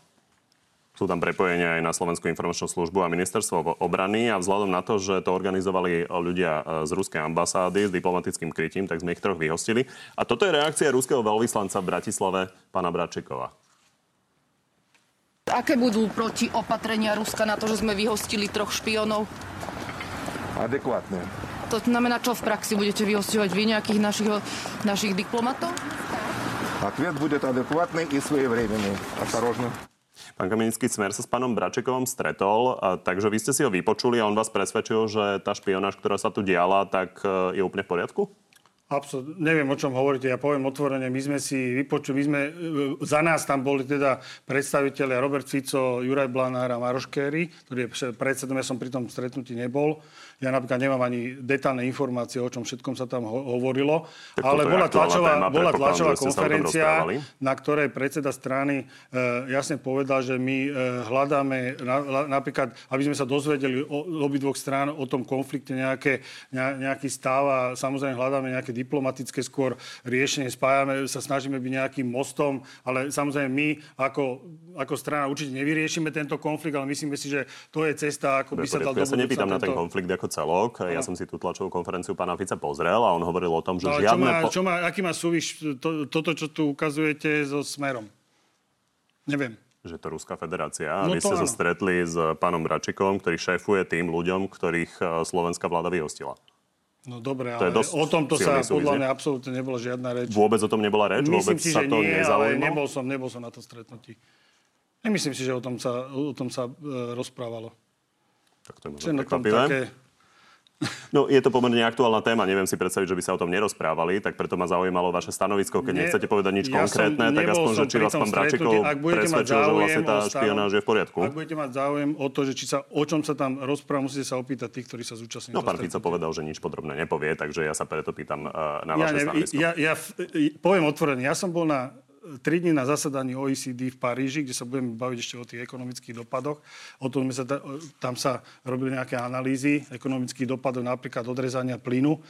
sú tam prepojenia aj na Slovenskú informačnú službu a ministerstvo obrany a vzhľadom na to, že to organizovali ľudia e, z ruskej ambasády s diplomatickým krytím, tak sme ich troch vyhostili. A toto je reakcia ruského veľvyslanca v Bratislave, pana Bračekova. Aké budú proti opatrenia Ruska na to, že sme vyhostili troch špionov? Adekvátne. To znamená, čo v praxi budete vyhostovať vy nejakých našich, našich diplomatov? Ответ будет адекватный и своевременный. Осторожно. Pán Kamenický Smer sa s pánom Bračekovom stretol, a, takže vy ste si ho vypočuli a on vás presvedčil, že tá špionáž, ktorá sa tu diala, tak e, je úplne v poriadku? Absolutne, neviem, o čom hovoríte. Ja poviem otvorene, my sme si vypočuli, my sme, e, za nás tam boli teda predstavitelia Robert Fico, Juraj Blanár a Maroš Kéry, ktorý je predsedom, ja som pri tom stretnutí nebol. Ja napríklad nemám ani detálne informácie, o čom všetkom sa tam ho- hovorilo. Tak Ale bola tlačová, téma, bola tlačová konferencia, na ktorej predseda strany e, jasne povedal, že my e, hľadáme na, la- napríklad, aby sme sa dozvedeli o, obidvoch strán o tom konflikte nejaké, ne, nejaký stav a samozrejme hľadáme nejaké diplomatické skôr riešenie. Spájame, sa snažíme byť nejakým mostom, ale samozrejme my ako, ako strana určite nevyriešime tento konflikt, ale myslíme si, že to je cesta, ako by sa dal Ja sa nepýtam tento... na ten konflikt ako celok. No. Ja som si tú tlačovú konferenciu pána Fica pozrel a on hovoril o tom, že no, žiadne... Čo má, čo má, aký má súvis to, toto, čo tu ukazujete so Smerom? Neviem že to Ruská federácia. A no vy ste sa stretli s pánom Bračikom, ktorý šéfuje tým ľuďom, ktorých e, slovenská vláda vyhostila. No dobre, ale o tomto sa podľa mňa absolútne nebola žiadna reč. Vôbec o tom nebola reč? Myslím Vôbec si, sa že to nie, ale nebol som, nebol som na to stretnutí. Nemyslím si, že o tom sa, o tom sa e, rozprávalo. Tak to je možno. Také, No, je to pomerne aktuálna téma. Neviem si predstaviť, že by sa o tom nerozprávali, tak preto ma zaujímalo vaše stanovisko. Keď Nie, nechcete povedať nič ja konkrétne, tak aspoň, že či vás pán Bračikov presvedčil, že vlastne tá špionáž je v poriadku. Ak budete mať záujem o to, že či sa, o čom sa tam rozpráva, musíte sa opýtať tých, ktorí sa zúčastnili. No, pán Fico povedal, že nič podrobné nepovie, takže ja sa preto pýtam uh, na vaše ja, stanovisko. Ja, ja, poviem otvorene, ja som bol na tri dní na zasadaní OECD v Paríži, kde sa budeme baviť ešte o tých ekonomických dopadoch. O tom sa, tam sa robili nejaké analýzy ekonomických dopadov, napríklad odrezania plynu, e,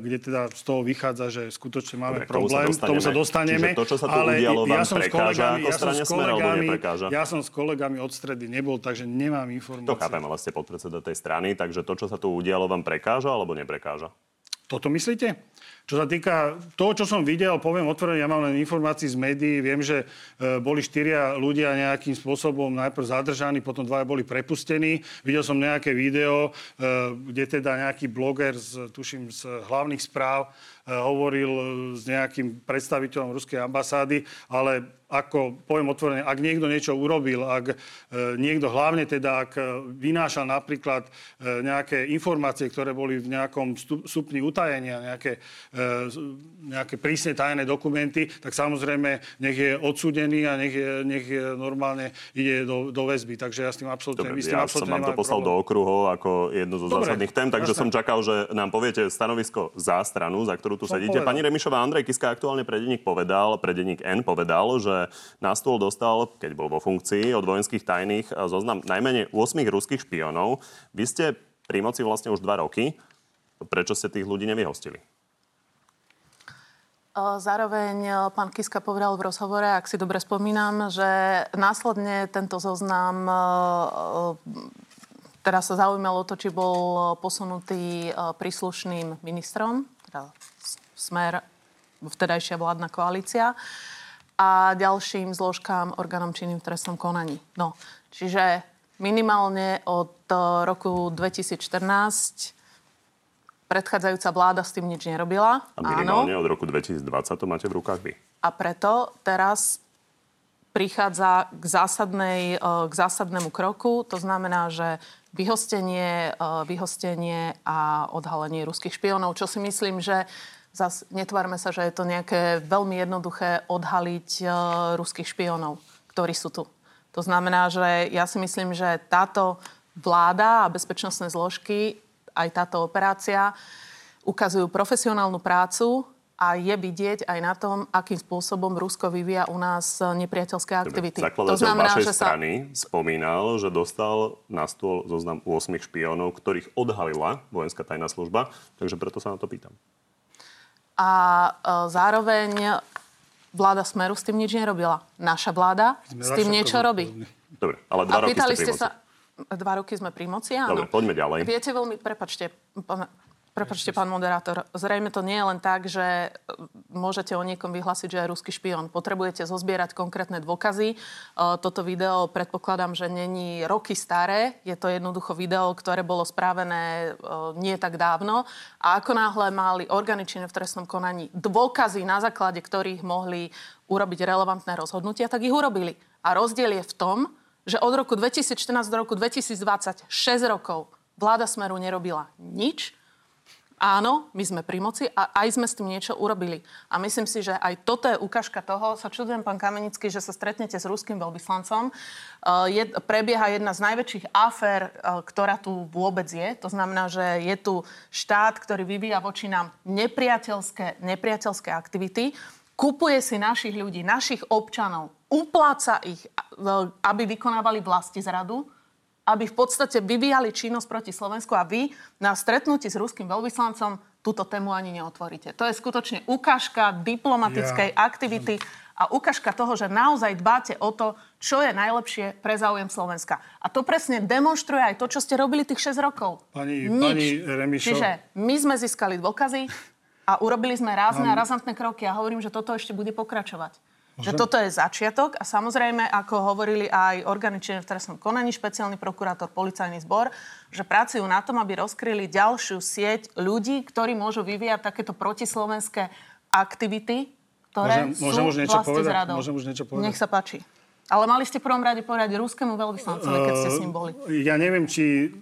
kde teda z toho vychádza, že skutočne máme Dobre, problém. K tomu sa dostaneme. to, čo sa tu ale udialo, ja som prekáža kolegami, ako strane ja smer, neprekáža? Ja som s kolegami od stredy nebol, takže nemám informácie. To chápem, ale ste podpredseda tej strany, takže to, čo sa tu udialo, vám prekáža alebo neprekáža? Toto myslíte? Čo sa týka toho, čo som videl, poviem otvorene, ja mám len informácií z médií, viem, že e, boli štyria ľudia nejakým spôsobom najprv zadržaní, potom dvaja boli prepustení. Videl som nejaké video, e, kde teda nejaký bloger, z, tuším, z hlavných správ, hovoril s nejakým predstaviteľom ruskej ambasády, ale ako poviem otvorene, ak niekto niečo urobil, ak e, niekto hlavne teda, ak vynášal napríklad e, nejaké informácie, ktoré boli v nejakom stupni utajenia, nejaké, e, nejaké prísne tajné dokumenty, tak samozrejme nech je odsúdený a nech, je, nech je normálne ide do, do väzby. Takže ja s tým absolútne Dobre, ja som vám to poslal problém. do okruhov ako jednu zo Dobre, zásadných tém, takže jasne. som čakal, že nám poviete stanovisko za stranu, za ktorú tu som sedíte. Povedal. Pani Remišová, Andrej Kiska aktuálne pre denník povedal, pre denník N povedal, že na stôl dostal, keď bol vo funkcii, od vojenských tajných zoznam najmenej 8 ruských špionov. Vy ste pri moci vlastne už dva roky. Prečo ste tých ľudí nevyhostili? Zároveň pán Kiska povedal v rozhovore, ak si dobre spomínam, že následne tento zoznam teraz sa zaujímalo to, či bol posunutý príslušným ministrom, teda smer, vtedajšia vládna koalícia a ďalším zložkám orgánom činným v trestnom konaní. No, čiže minimálne od eh, roku 2014 predchádzajúca vláda s tým nič nerobila. A minimálne Áno. od roku 2020 to máte v rukách vy. A preto teraz prichádza k, zásadnej, eh, k zásadnému kroku. To znamená, že vyhostenie, eh, vyhostenie a odhalenie ruských špionov, čo si myslím, že Zas netvárme sa, že je to nejaké veľmi jednoduché odhaliť uh, ruských špionov, ktorí sú tu. To znamená, že ja si myslím, že táto vláda a bezpečnostné zložky, aj táto operácia ukazujú profesionálnu prácu a je vidieť aj na tom, akým spôsobom Rusko vyvíja u nás nepriateľské aktivity. Zakladateľ to znamená, vašej že sa... strany spomínal, že dostal na stôl zoznam 8 špiónov, ktorých odhalila vojenská tajná služba, takže preto sa na to pýtam a e, zároveň vláda Smeru s tým nič nerobila. Naša vláda s tým niečo robí. Dobre, ale dva a roky pýtali ste, ste sa, Dva roky sme pri moci, áno. Dobre, poďme ďalej. Viete veľmi, prepačte, Prepačte, pán moderátor, zrejme to nie je len tak, že e, môžete o niekom vyhlásiť, že je ruský špion. Potrebujete zozbierať konkrétne dôkazy. E, toto video predpokladám, že není roky staré. Je to jednoducho video, ktoré bolo správené e, nie tak dávno. A ako náhle mali orgány v trestnom konaní dôkazy, na základe ktorých mohli urobiť relevantné rozhodnutia, tak ich urobili. A rozdiel je v tom, že od roku 2014 do roku 2020, 6 rokov, vláda Smeru nerobila nič Áno, my sme pri moci a aj sme s tým niečo urobili. A myslím si, že aj toto je ukážka toho, sa čudujem, pán Kamenický, že sa stretnete s ruským veľvyslancom. Uh, je, prebieha jedna z najväčších afér, uh, ktorá tu vôbec je. To znamená, že je tu štát, ktorý vyvíja voči nám nepriateľské, nepriateľské aktivity, kupuje si našich ľudí, našich občanov, upláca ich, uh, aby vykonávali vlasti zradu aby v podstate vyvíjali činnosť proti Slovensku a vy na stretnutí s ruským veľvyslancom túto tému ani neotvoríte. To je skutočne ukážka diplomatickej ja. aktivity a ukážka toho, že naozaj dbáte o to, čo je najlepšie pre záujem Slovenska. A to presne demonstruje aj to, čo ste robili tých 6 rokov. Pani, Nič. pani. Čiže my sme získali dôkazy a urobili sme rázne a razantné kroky a hovorím, že toto ešte bude pokračovať. Že toto je začiatok a samozrejme, ako hovorili aj orgány činné v trestnom konaní, špeciálny prokurátor, policajný zbor, že pracujú na tom, aby rozkryli ďalšiu sieť ľudí, ktorí môžu vyvíjať takéto protislovenské aktivity, ktoré môžem, môžem sú už niečo vlasti povedať? zradou. Môžem už niečo povedať? Nech sa páči. Ale mali ste v prvom rade povedať ruskému veľvyslancovi, keď ste s ním boli. Ja neviem, či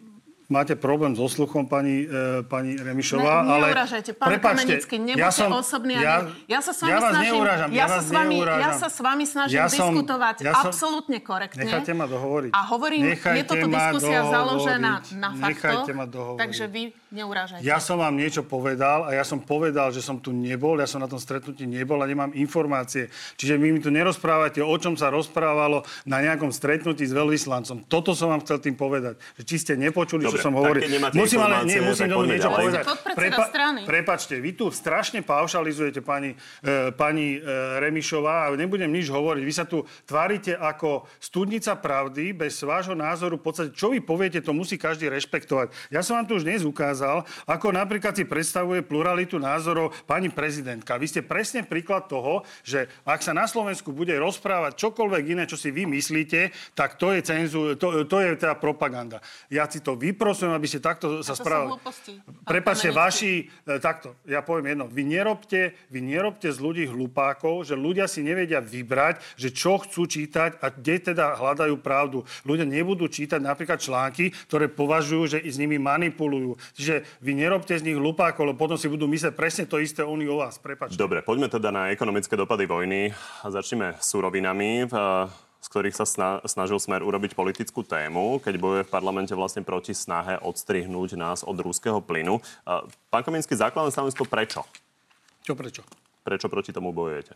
máte problém so sluchom, pani, e, pani Remišová, ne, ale... Neurážajte, pán Prepáčte, Kamenický, nebuďte ja som, osobný. Ja, ja sa s vami ja vás snažím, neurážam, ja, ja, sa vás s vami, neurážam. ja sa s vami snažím ja som, diskutovať ja som, absolútne korektne. Nechajte ma dohovoriť. A hovorím, Nechajte je toto diskusia dohovoriť. založená na faktoch, Nechajte ma dohovoriť. takže vy neurážajte. Ja som vám niečo povedal a ja som povedal, že som tu nebol, ja som na tom stretnutí nebol a nemám informácie. Čiže vy mi tu nerozprávate, o čom sa rozprávalo na nejakom stretnutí s veľvyslancom. Toto som vám chcel tým povedať. Že či ste nepočuli, Dobre, čo som hovoril. Musím ale, nie, musím tomu niečo ďalej. povedať. Prepa- prepačte, vy tu strašne paušalizujete pani, e, pani e, Remišová a nebudem nič hovoriť. Vy sa tu tvárite ako studnica pravdy, bez vášho názoru. V podstate, čo vy poviete, to musí každý rešpektovať. Ja som vám tu už dnes ukázal, ako napríklad si predstavuje pluralitu názorov pani prezidentka. Vy ste presne príklad toho, že ak sa na Slovensku bude rozprávať čokoľvek iné, čo si vy myslíte, tak to je, cenzu, to, to je teda propaganda. Ja si to vyprosujem, aby ste takto sa správali. Prepačte, vaši, e, takto, ja poviem jedno, vy nerobte, vy nerobte z ľudí hlupákov, že ľudia si nevedia vybrať, že čo chcú čítať a kde teda hľadajú pravdu. Ľudia nebudú čítať napríklad články, ktoré považujú, že s nimi manipulujú. Čiže vy nerobte z nich hlupákov, lebo potom si budú myslieť presne to isté oni o vás. Prepačte. Dobre, poďme teda na ekonomické dopady vojny a začneme surovinami z ktorých sa snažil Smer urobiť politickú tému, keď bojuje v parlamente vlastne proti snahe odstrihnúť nás od rúského plynu. Pán Kamensky, základné stanovisko prečo? Čo prečo? Prečo proti tomu bojujete?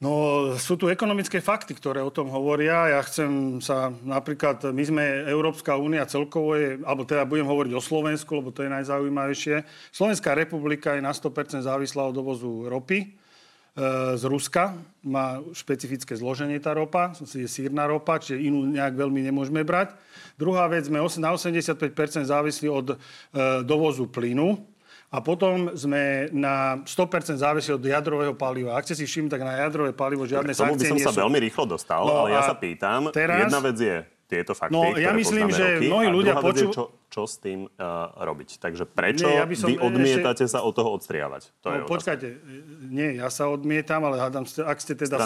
No, sú tu ekonomické fakty, ktoré o tom hovoria. Ja chcem sa napríklad, my sme Európska únia celkovo je, alebo teda budem hovoriť o Slovensku, lebo to je najzaujímavejšie. Slovenská republika je na 100% závislá od dovozu ropy z Ruska. Má špecifické zloženie tá ropa, je sírna ropa, čiže inú nejak veľmi nemôžeme brať. Druhá vec, sme na 85% závislí od e, dovozu plynu. A potom sme na 100% závisí od jadrového paliva. Ak ste si všimli, tak na jadrové palivo žiadne K tomu by som nie sa sú. veľmi rýchlo dostal, no ale ja sa pýtam, teraz... jedna vec je tieto fakty, no, ja myslím, že roky, mnohí ľudia čo, čo s tým uh, robiť. Takže prečo Nie, ja by som vy ešte- odmietate sa od toho odstriavať? To je No, otázka. počkajte, nie, ja sa odmietam, ale hádam, ak ste teda...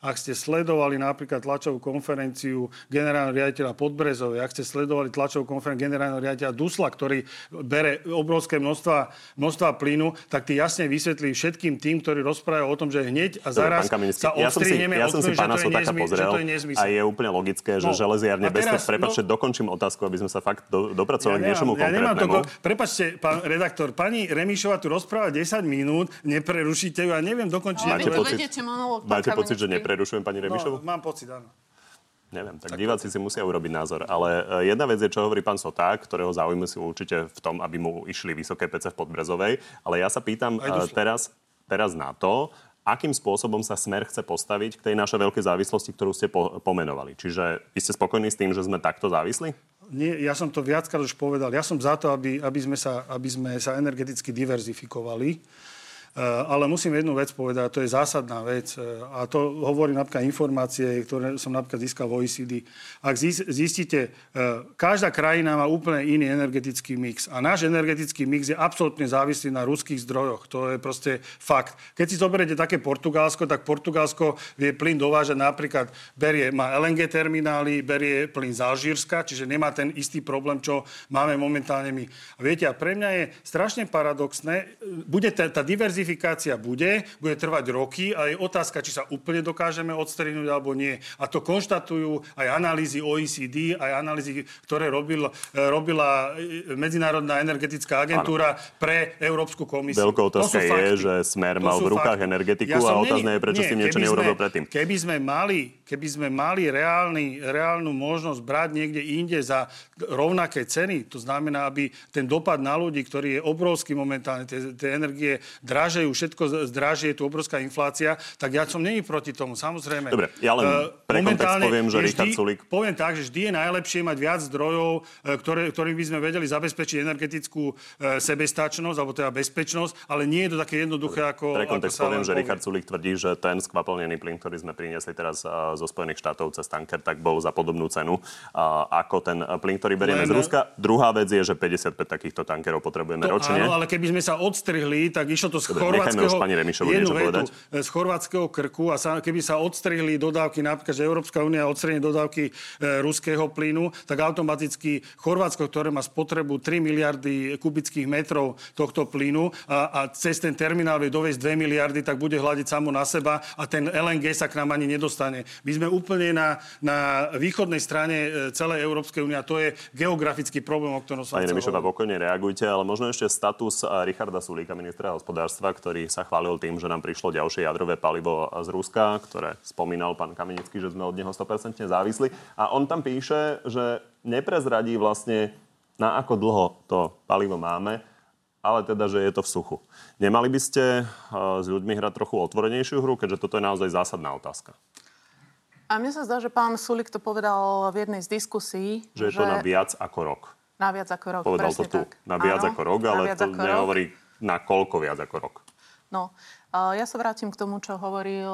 Ak ste sledovali napríklad tlačovú konferenciu generálneho riaditeľa Podbrezovej, ak ste sledovali tlačovú konferenciu generálneho riaditeľa Dusla, ktorý bere obrovské množstva, množstva plynu, tak ty jasne vysvetlí všetkým tým, ktorí rozprávajú o tom, že hneď a Dobre, zaraz Kamenický, sa ja som si, odstrihneme ja som si pána je nezmysel, pozrel je a je úplne logické, že No, železiarne bez toho, prepačte, no- dokončím otázku, aby sme sa fakt do, dopracovali k niečomu ja nemám to, prepačte, pán redaktor, pani Remišová tu rozpráva 10 minút, neprerušíte ju a neviem dokončiť. Máte vy pocit, máte pocit, že neprerušujem pani Remišovu? No, mám pocit, áno. Neviem, tak, diváci si musia urobiť názor. Ale e, jedna vec je, čo hovorí pán Soták, ktorého záujmy sú určite v tom, aby mu išli vysoké pece v Podbrezovej. Ale ja sa pýtam e, Duslo. teraz, teraz na to, akým spôsobom sa Smer chce postaviť k tej našej veľkej závislosti, ktorú ste po, pomenovali. Čiže vy ste spokojní s tým, že sme takto závislí? Nie, ja som to viackrát už povedal. Ja som za to, aby, aby, sme, sa, aby sme sa energeticky diverzifikovali. E, Ale musím jednu vec povedať, to je zásadná vec. e, A to hovorím napríklad informácie, ktoré som napríklad získal v OECD. Ak zis- zistíte, e, každá krajina má úplne iný energetický mix. A náš energetický mix je absolútne závislý na ruských zdrojoch. To je proste fakt. Keď si zoberiete také Portugalsko, tak Portugalsko vie plyn dovážať napríklad, berie, má LNG terminály, berie plyn z Alžírska, čiže nemá ten istý problém, čo máme momentálne my. A viete, a pre mňa je strašne paradoxné, bude tá, tá diverzifikacia diverzifikácia bude, bude trvať roky a je otázka, či sa úplne dokážeme odstrihnúť alebo nie. A to konštatujú aj analýzy OECD, aj analýzy, ktoré robil, robila e, Medzinárodná energetická agentúra ano. pre Európsku komisiu. Veľkou otázka je, fakty. že Smer mal v rukách fakty. energetiku ja a otázne je, prečo nie, s tým niečo neurobil predtým. Keby sme mali, keby sme mali reálny, reálnu možnosť brať niekde inde za rovnaké ceny, to znamená, aby ten dopad na ľudí, ktorý je obrovský momentálne, tie, tie energie dražejú, všetko zdražie, je tu obrovská inflácia, tak ja som není proti tomu, samozrejme. Dobre, ja len uh, pre kontext poviem, že Richard Sulik... Poviem tak, že vždy je najlepšie mať viac zdrojov, e, ktoré, ktorým by sme vedeli zabezpečiť energetickú uh, sebestačnosť, alebo teda bezpečnosť, ale nie je to také jednoduché, ako... Pre kontext ako poviem, že Richard Sulik tvrdí, že ten skvapalnený plyn, ktorý sme priniesli teraz zo Spojených štátov cez tanker, tak bol za podobnú cenu ako ten plyn, ktorý berieme len... z Ruska. Druhá vec je, že 55 takýchto tankerov potrebujeme to, ročne. Áno, ale keby sme sa odstrihli, tak išlo to z chorvátskeho... pani Remišovu niečo vetu, povedať. Z chorvátskeho krku a sa, keby sa odstrihli dodávky, napríklad, že Európska únia odstrihne dodávky e, ruského plynu, tak automaticky Chorvátsko, ktoré má spotrebu 3 miliardy kubických metrov tohto plynu a, a cez ten terminál vie dovesť 2 miliardy, tak bude hľadiť samo na seba a ten LNG sa k nám ani nedostane. My sme úplne na, na východnej strane e, celej Európskej únie a to je geografický problém, o ktorom som Pani Remišová, pokojne reagujte, ale možno ešte status Richarda Sulíka, ministra hospodárstva, ktorý sa chválil tým, že nám prišlo ďalšie jadrové palivo z Ruska, ktoré spomínal pán Kamenický, že sme od neho 100% závisli. A on tam píše, že neprezradí vlastne, na ako dlho to palivo máme, ale teda, že je to v suchu. Nemali by ste s ľuďmi hrať trochu otvorenejšiu hru, keďže toto je naozaj zásadná otázka? A mne sa zdá, že pán Sulik to povedal v jednej z diskusí. Že je že... to na viac ako rok. Na viac ako rok, Povedal to tu. Tak. Na viac Áno, ako rok, ale to nehovorí rok. na koľko viac ako rok. No, ja sa vrátim k tomu, čo hovoril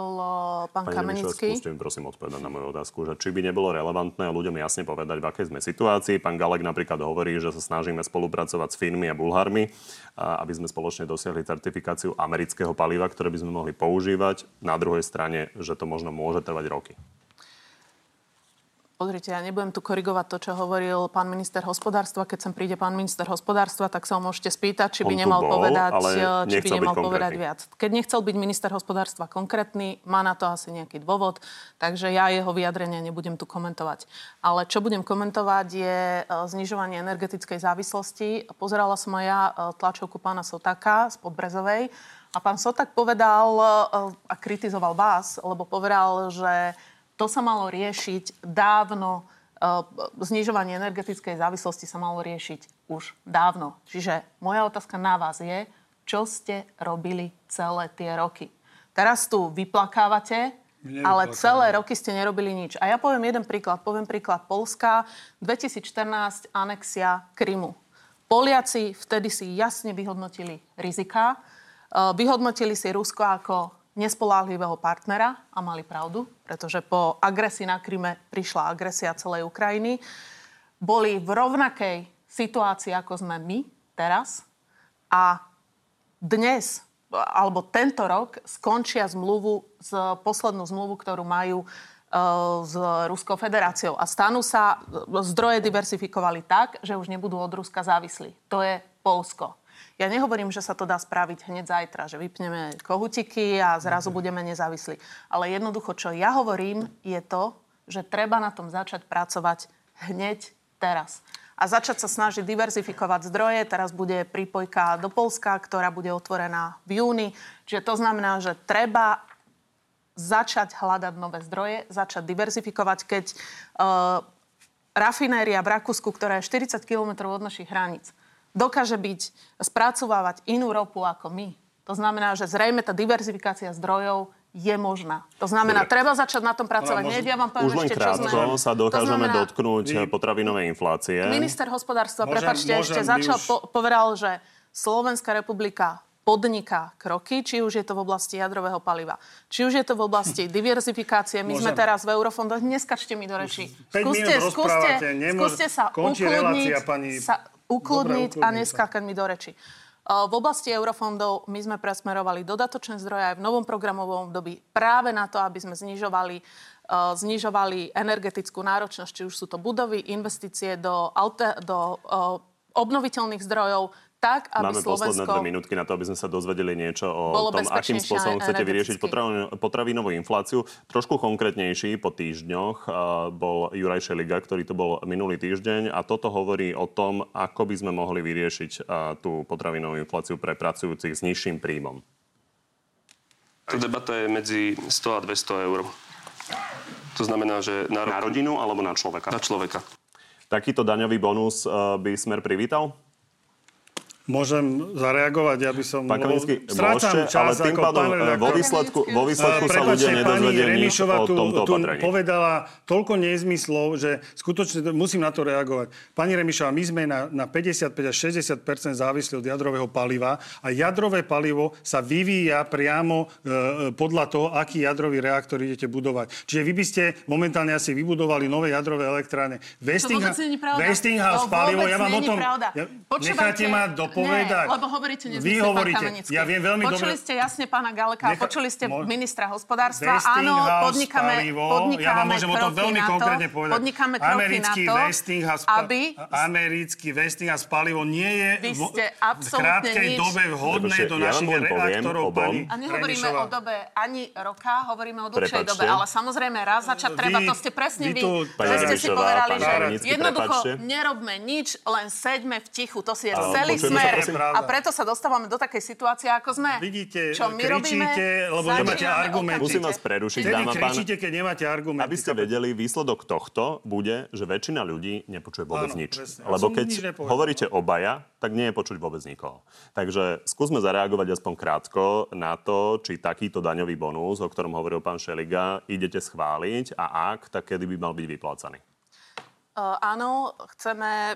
pán Pani Kamenický. Skúste mi prosím odpovedať na moju otázku, že či by nebolo relevantné ľuďom jasne povedať, v akej sme situácii. Pán Galek napríklad hovorí, že sa snažíme spolupracovať s Finmi a Bulharmi, aby sme spoločne dosiahli certifikáciu amerického paliva, ktoré by sme mohli používať. Na druhej strane, že to možno môže trvať roky. Pozrite, ja nebudem tu korigovať to, čo hovoril pán minister hospodárstva. Keď sem príde pán minister hospodárstva, tak sa ho môžete spýtať, či by nemal bol, povedať, či by nemal povedať viac. Keď nechcel byť minister hospodárstva konkrétny, má na to asi nejaký dôvod, takže ja jeho vyjadrenie nebudem tu komentovať. Ale čo budem komentovať je e, znižovanie energetickej závislosti. Pozerala som aj ja e, tlačovku pána Sotaka z Podbrezovej a pán Sotak povedal a kritizoval vás, lebo povedal, že to sa malo riešiť dávno. E, znižovanie energetickej závislosti sa malo riešiť už dávno. Čiže moja otázka na vás je, čo ste robili celé tie roky. Teraz tu vyplakávate, ale celé roky ste nerobili nič. A ja poviem jeden príklad. Poviem príklad Polska. 2014 anexia Krymu. Poliaci vtedy si jasne vyhodnotili rizika. E, vyhodnotili si Rusko ako nespoláhlivého partnera a mali pravdu, pretože po agresii na Kryme prišla agresia celej Ukrajiny. Boli v rovnakej situácii, ako sme my teraz a dnes alebo tento rok skončia zmluvu, z, poslednú zmluvu, ktorú majú e, s Ruskou federáciou a stanú sa, zdroje diversifikovali tak, že už nebudú od Ruska závislí. To je Polsko. Ja nehovorím, že sa to dá spraviť hneď zajtra, že vypneme kohutiky a zrazu mhm. budeme nezávislí. Ale jednoducho, čo ja hovorím, je to, že treba na tom začať pracovať hneď teraz. A začať sa snažiť diverzifikovať zdroje. Teraz bude prípojka do Polska, ktorá bude otvorená v júni. Čiže to znamená, že treba začať hľadať nové zdroje, začať diverzifikovať, keď uh, rafinéria v Rakúsku, ktorá je 40 km od našich hraníc, dokáže byť, spracovávať inú ropu ako my. To znamená, že zrejme tá diverzifikácia zdrojov je možná. To znamená, Dobre. treba začať na tom pracovať. No, ja vám poviem Už len ešte, krátko sme... sa dokážeme znamená, dotknúť vy... potravinovej inflácie. Minister hospodárstva, môžem, prepačte, môžem, ešte začal, už... po, povedal, že Slovenská republika podniká kroky, či už je to v oblasti jadrového paliva, či už je to v oblasti diverzifikácie. My Môžem. sme teraz v eurofondoch, neskačte mi do reči. Skúste, skúste, skúste sa ukludniť, pani... sa ukludniť a neskákať mi do reči. V oblasti eurofondov my sme presmerovali dodatočné zdroje aj v novom programovom období práve na to, aby sme znižovali, znižovali energetickú náročnosť, či už sú to budovy, investície do, do obnoviteľných zdrojov, tak, aby Máme Slovensko... posledné dve minútky na to, aby sme sa dozvedeli niečo o tom, akým spôsobom chcete vyriešiť potravin- potravinovú infláciu. Trošku konkrétnejší po týždňoch uh, bol Juraj Šeliga, ktorý tu bol minulý týždeň a toto hovorí o tom, ako by sme mohli vyriešiť uh, tú potravinovú infláciu pre pracujúcich s nižším príjmom. Tá debata je medzi 100 a 200 eur. To znamená, že na, Na rodinu alebo na človeka? Na človeka. Takýto daňový bonus uh, by Smer privítal? Môžem zareagovať, ja by som... Pán Strácam môžete, čas ale tým pádom e, vo výsledku, vo výsledku sa ľudia pani nedozvedia nič Remišová o tu, tomto tu opatrení. povedala toľko nezmyslov, že skutočne to- musím na to reagovať. Pani Remišová, my sme na, na 55 až 60% závislí od jadrového paliva a jadrové palivo sa vyvíja priamo e, podľa toho, aký jadrový reaktor idete budovať. Čiže vy by ste momentálne asi vybudovali nové jadrové elektrárne. pravda. Westinghouse To palivo, ja vám o tom... Ja, necháte ma dopovedať. Nie, lebo hovoríte nezmysly, Vy pán hovoríte. Ja viem veľmi Počuli dobre... ste jasne pána Galeka, Necha- počuli ste Mo- ministra hospodárstva. Áno, podnikáme, palivo, podnikáme ja vám môžem o tom veľmi konkrétne povedať. Podnikáme kroky Americký na to, Westinghouse, aby americký Westinghouse palivo nie je Vy ste v absolútne krátkej nič- dobe vhodné do ja našich reaktorov, pani A nehovoríme o dobe ani roka, hovoríme o dlhšej dobe. Ale samozrejme, raz začať treba, to ste presne vy že ste si povedali, že jednoducho nerobme nič, len seďme v tichu. To si je celý sa, smer. A preto sa dostávame do takej situácie, ako sme. Vidíte, Čo my robíme? kričíte, lebo nemáte argumenty. Musím vás prerušiť, dáma pán. kričíte, keď nemáte argumenty. Aby ste vedeli, výsledok tohto bude, že väčšina ľudí nepočuje vôbec Áno, nič. presne. Lebo keď nič hovoríte obaja, tak nie je počuť vôbec nikoho. Takže skúsme zareagovať aspoň krátko na to, či takýto daňový bonus, o ktorom hovoril pán Šeliga, idete schváliť a ak, tak kedy by mal byť vyplácaný. Uh, áno, chceme,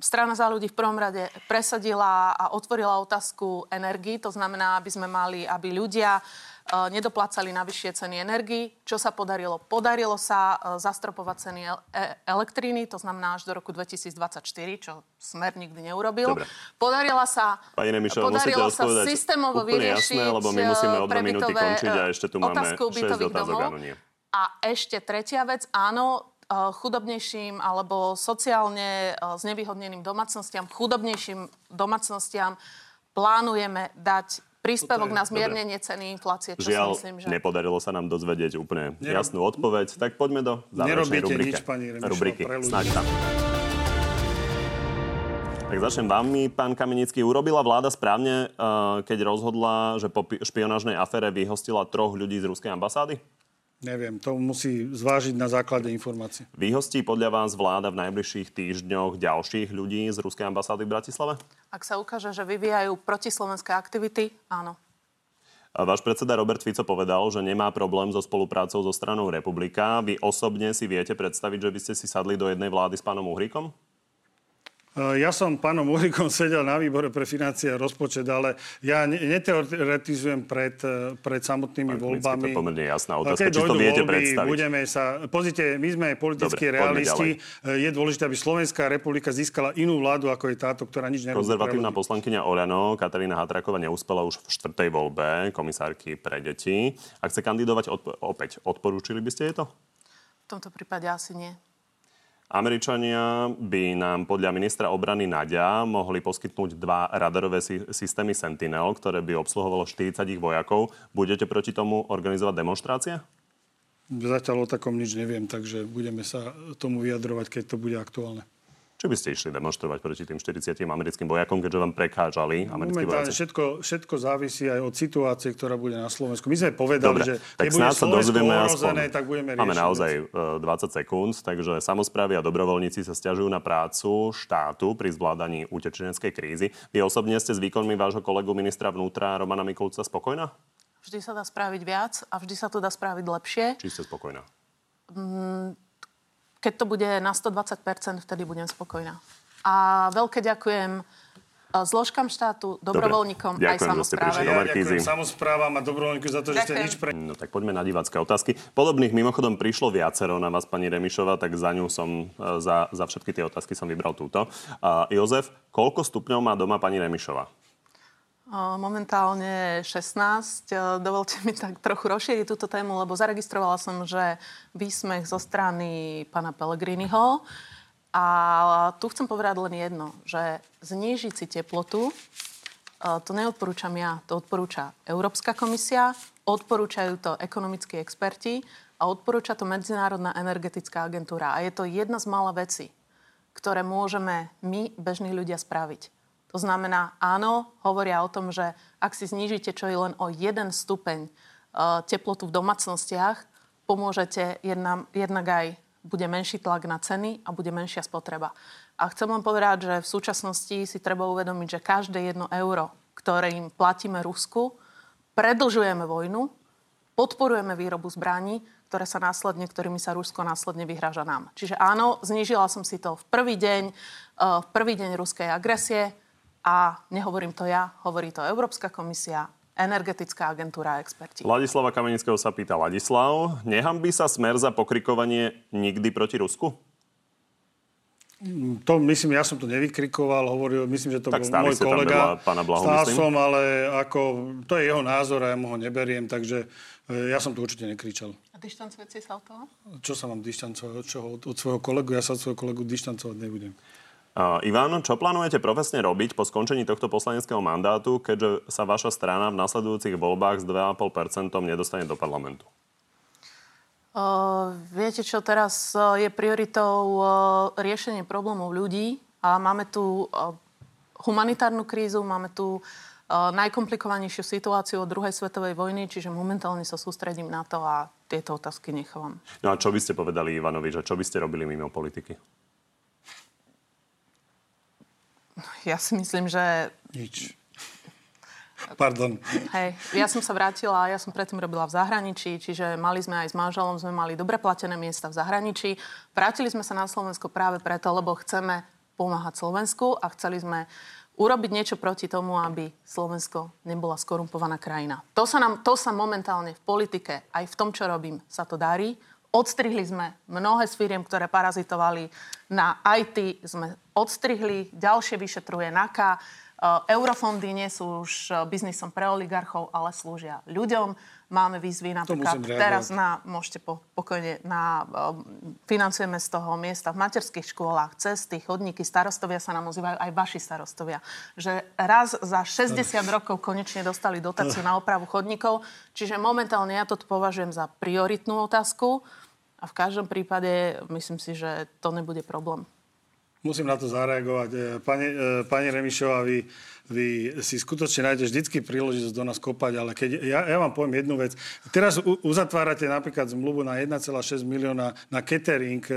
strana za ľudí v prvom rade presadila a otvorila otázku energii, to znamená, aby sme mali, aby ľudia uh, nedoplácali na vyššie ceny energii. Čo sa podarilo? Podarilo sa uh, zastropovať ceny e- elektriny, to znamená až do roku 2024, čo Smer nikdy neurobil. Dobre. Podarila sa, Pani Remišová, musíte podarilo sa systémovo vyriešiť jasné, lebo my musíme o minúty končiť a ešte tu máme otázku 6 bytových domov. A ešte tretia vec, áno, eh, chudobnejším alebo sociálne eh, znevýhodneným domácnostiam, chudobnejším domácnostiam plánujeme dať príspevok na zmiernenie ceny inflácie, čo Žiaľ, si myslím, že... nepodarilo sa nám dozvedieť úplne Nerob- jasnú odpoveď, tak poďme do záverečnej rubrike. nič, pani Remišová, rubriky. Snáď tam. Tak začnem vami, pán Kamenický. Urobila vláda správne, eh, keď rozhodla, že po pi- špionážnej afére vyhostila troch ľudí z ruskej ambasády? Neviem, to musí zvážiť na základe informácií. Vyhostí podľa vás vláda v najbližších týždňoch ďalších ľudí z ruskej ambasády v Bratislave? Ak sa ukáže, že vyvíjajú protislovenské aktivity, áno. A Váš predseda Robert Fico povedal, že nemá problém so spoluprácou so stranou Republika. Vy osobne si viete predstaviť, že by ste si sadli do jednej vlády s pánom Uhrikom? E, Ja som pánom Uhrikom sedel na výbore pre financie a rozpočet, ale ja ne- neteoretizujem pred, e, pred samotnými Pán voľbami. to je pomerne jasná otázka. Keď Či to viete voľby, predstaviť? Budeme sa... Pozrite, my sme politickí Dobre, realisti. E, Je dôležité, aby Slovenská republika získala inú vládu, ako je táto, ktorá nič nerobí. Konzervatívna poslankyňa Orano Katarína Hatraková neúspela už v štvrtej voľbe komisárky pre deti. Ak chce kandidovať odp- opäť, odporúčili by ste jej to? V tomto prípade asi nie. Američania by nám podľa ministra obrany Nadia mohli poskytnúť dva radarové sy- systémy Sentinel, ktoré by obsluhovalo 40 ich vojakov. Budete proti tomu organizovať demonstrácie? Zatiaľ o takom nič neviem, takže budeme sa tomu vyjadrovať, keď to bude aktuálne. Či by ste išli demonstrovať proti tým 40 americkým vojakom, keďže vám prekážali americkí Momentálne vojaci? všetko, všetko závisí aj od situácie, ktorá bude na Slovensku. My sme povedali, Dobre, že tak keď bude sa dozvieme ohrozené, aspoň. tak budeme riešiť. Máme naozaj veci. e, 20 sekúnd, takže samozprávy a dobrovoľníci sa stiažujú na prácu štátu pri zvládaní utečeneckej krízy. Vy osobne ste s výkonmi vášho kolegu ministra vnútra Romana Mikulca spokojná? Vždy sa dá spraviť viac a vždy sa to dá spraviť lepšie. Či ste spokojná? Mm, Keď to bude na 120%, vtedy budem spokojná. A veľké ďakujem e, zložkám štátu, dobrovoľníkom aj Ďakujem, ste samozpráve. Ja ďakujem samozprávam a dobrovoľníku za to, že ste nič pre... No tak poďme na divácké otázky. Podobných mimochodom prišlo viacero na vás, pani Remišova, tak za ňu som, e, za, za všetky tie otázky som vybral túto. A Jozef, koľko stupňov má doma pani Remišova? Momentálne 16. O, Dovolte mi tak trochu rozšíriť túto tému, lebo zaregistrovala som, že výsmech zo strany pána Pellegriniho A tu chcem povedať len jedno, že znížiť si teplotu, e, to neodporúčam ja, to odporúča Európska komisia, odporúčajú to ekonomickí experti a odporúča to Medzinárodná energetická agentúra. A je to jedna z mála vecí, ktoré môžeme my, bežní ľudia, spraviť. To znamená, áno, hovoria o tom, že ak si znížite čo je len o jeden stupeň uh, teplotu v domácnostiach, pomôžete jedna, jednak aj bude menší tlak na ceny a bude menšia spotreba. A chcem len povedať, že v súčasnosti si treba uvedomiť, že každé jedno euro, ktoré im platíme Rusku, predlžujeme vojnu, podporujeme výrobu zbraní, ktoré sa následne, ktorými sa Rusko následne vyhráža nám. Čiže áno, znížila som si to v prvý deň, uh, v prvý deň ruskej agresie a nehovorím to ja, hovorí to Európska komisia, energetická agentúra a experti. Ladislava Kamenického sa pýta Ladislav. Nehambí sa smer za pokrikovanie nikdy proti Rusku? To myslím, ja som to nevykrikoval, hovoril, myslím, že to tak bol môj kolega. Pána Blahu, Stál som, ale ako, to je jeho názor a ja mu ho neberiem, takže e, ja som to určite nekričal. A dištancujete sa od toho? Čo sa mám dištancovať od, čoho? od, od svojho kolegu? Ja sa od svojho kolegu dištancovať nebudem. Ivan, čo plánujete profesne robiť po skončení tohto poslaneckého mandátu, keďže sa vaša strana v nasledujúcich voľbách s 2,5% nedostane do parlamentu? Uh, viete čo, teraz je prioritou uh, riešenie problémov ľudí a máme tu uh, humanitárnu krízu, máme tu najkomplikovanejšiu situáciu od druhej svetovej vojny, čiže momentálne sa sústredím na to a tieto otázky nechávam. No a čo by ste povedali Ivanovi, že čo by ste robili mimo politiky? Ja si myslím, že... Nič. Pardon. Hej, ja som sa vrátila, ja som predtým robila v zahraničí, čiže mali sme aj s manželom, sme mali dobre platené miesta v zahraničí. Vrátili sme sa na Slovensko práve preto, lebo chceme pomáhať Slovensku a chceli sme urobiť niečo proti tomu, aby Slovensko nebola skorumpovaná krajina. To sa, nám, to sa momentálne v politike, aj v tom, čo robím, sa to darí. Odstrihli sme mnohé z firiem, ktoré parazitovali na IT, sme odstrihli, ďalšie vyšetruje NAKA. Eurofondy nie sú už biznisom pre oligarchov, ale slúžia ľuďom. Máme výzvy napríklad teraz na, môžete po, pokojne, na, um, financujeme z toho miesta v materských škôlach, cesty, chodníky, starostovia sa nám ozývajú, aj vaši starostovia. Že raz za 60 rokov konečne dostali dotáciu na opravu chodníkov, čiže momentálne ja to považujem za prioritnú otázku a v každom prípade myslím si, že to nebude problém. Musím na to zareagovať. Pani, pani Remišová, vy vy si skutočne nájdete vždycky príležitosť do nás kopať, ale keď, ja, ja vám poviem jednu vec. Teraz uzatvárate napríklad zmluvu na 1,6 milióna na catering e,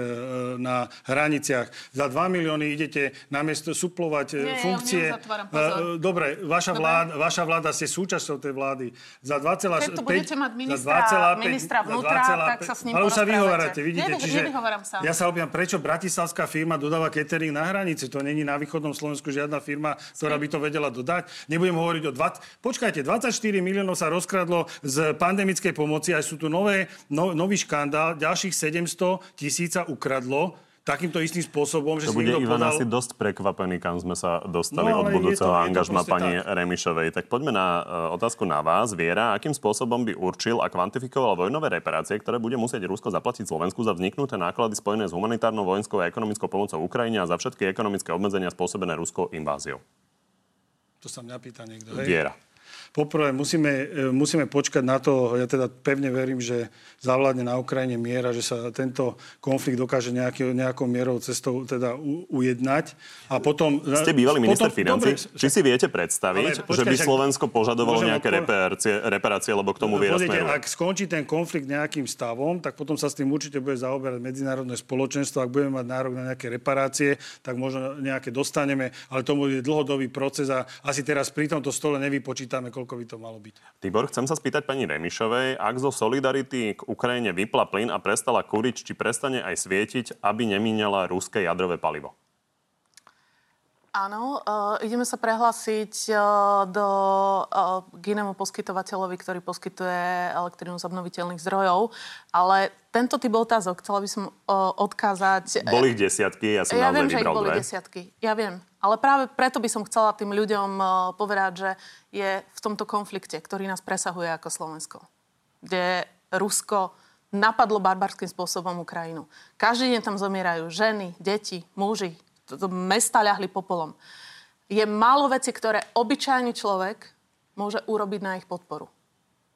na hraniciach. Za 2 milióny idete namiesto suplovať e, Nie, funkcie. Ja e, Dobre, vaša, Dobre. Vláda, vaša vláda ste súčasťou tej vlády. Za 2,5... Keď budete mať ministra, 2, ministra vnútra, 2, tak sa s ním Ale už sa vyhovárate, vidíte. Nevy, čiže sa. Ja sa opýtam, prečo bratislavská firma dodáva catering na hranici? To není na východnom Slovensku žiadna firma, ktorá by to vedela vedela dodať. Nebudem hovoriť o 20... Počkajte, 24 miliónov sa rozkradlo z pandemickej pomoci, aj sú tu nové, no, nový škandál, ďalších 700 tisíc ukradlo takýmto istým spôsobom, že to si bude Ivan podal... asi dosť prekvapený, kam sme sa dostali no, od budúceho to, angažma pani tak. Remišovej. Tak poďme na uh, otázku na vás. Viera, akým spôsobom by určil a kvantifikoval vojnové reparácie, ktoré bude musieť Rusko zaplatiť Slovensku za vzniknuté náklady spojené s humanitárnou, vojenskou a ekonomickou pomocou Ukrajine a za všetky ekonomické obmedzenia spôsobené ruskou inváziou? To sa mňa pýta niekto. Hej? Viera. Poprvé musíme, e, musíme počkať na to, ja teda pevne verím, že zavládne na Ukrajine miera, že sa tento konflikt dokáže nejaký, nejakou mierou cestou teda u, ujednať. A potom... Ste bývalý minister financí. Či si viete predstaviť, počkaj, že by Slovensko požadovalo nejaké reparácie, reparácie, lebo k tomu viera smeru? Ak skončí ten konflikt nejakým stavom, tak potom sa s tým určite bude zaoberať medzinárodné spoločenstvo. Ak budeme mať nárok na nejaké reparácie, tak možno nejaké dostaneme, ale to bude dlhodobý proces a asi teraz pri tomto stole nevypočítame, koľko by to malo byť. Tibor, chcem sa spýtať pani Remišovej, ak zo Solidarity k Ukrajine vypla plyn a prestala kuriť, či prestane aj svietiť, aby nemínala ruské jadrové palivo? Áno, uh, ideme sa prehlásiť uh, do, uh, k inému poskytovateľovi, ktorý poskytuje elektrínu z obnoviteľných zdrojov, ale tento typ otázok chcela by som uh, odkázať... Boli ich desiatky, ja som ja viem, že ich boli dve. desiatky, ja viem. Ale práve preto by som chcela tým ľuďom uh, povedať, že je v tomto konflikte, ktorý nás presahuje ako Slovensko, kde Rusko napadlo barbarským spôsobom Ukrajinu. Každý deň tam zomierajú ženy, deti, muži. Mesta ľahli popolom. Je málo veci, ktoré obyčajný človek môže urobiť na ich podporu.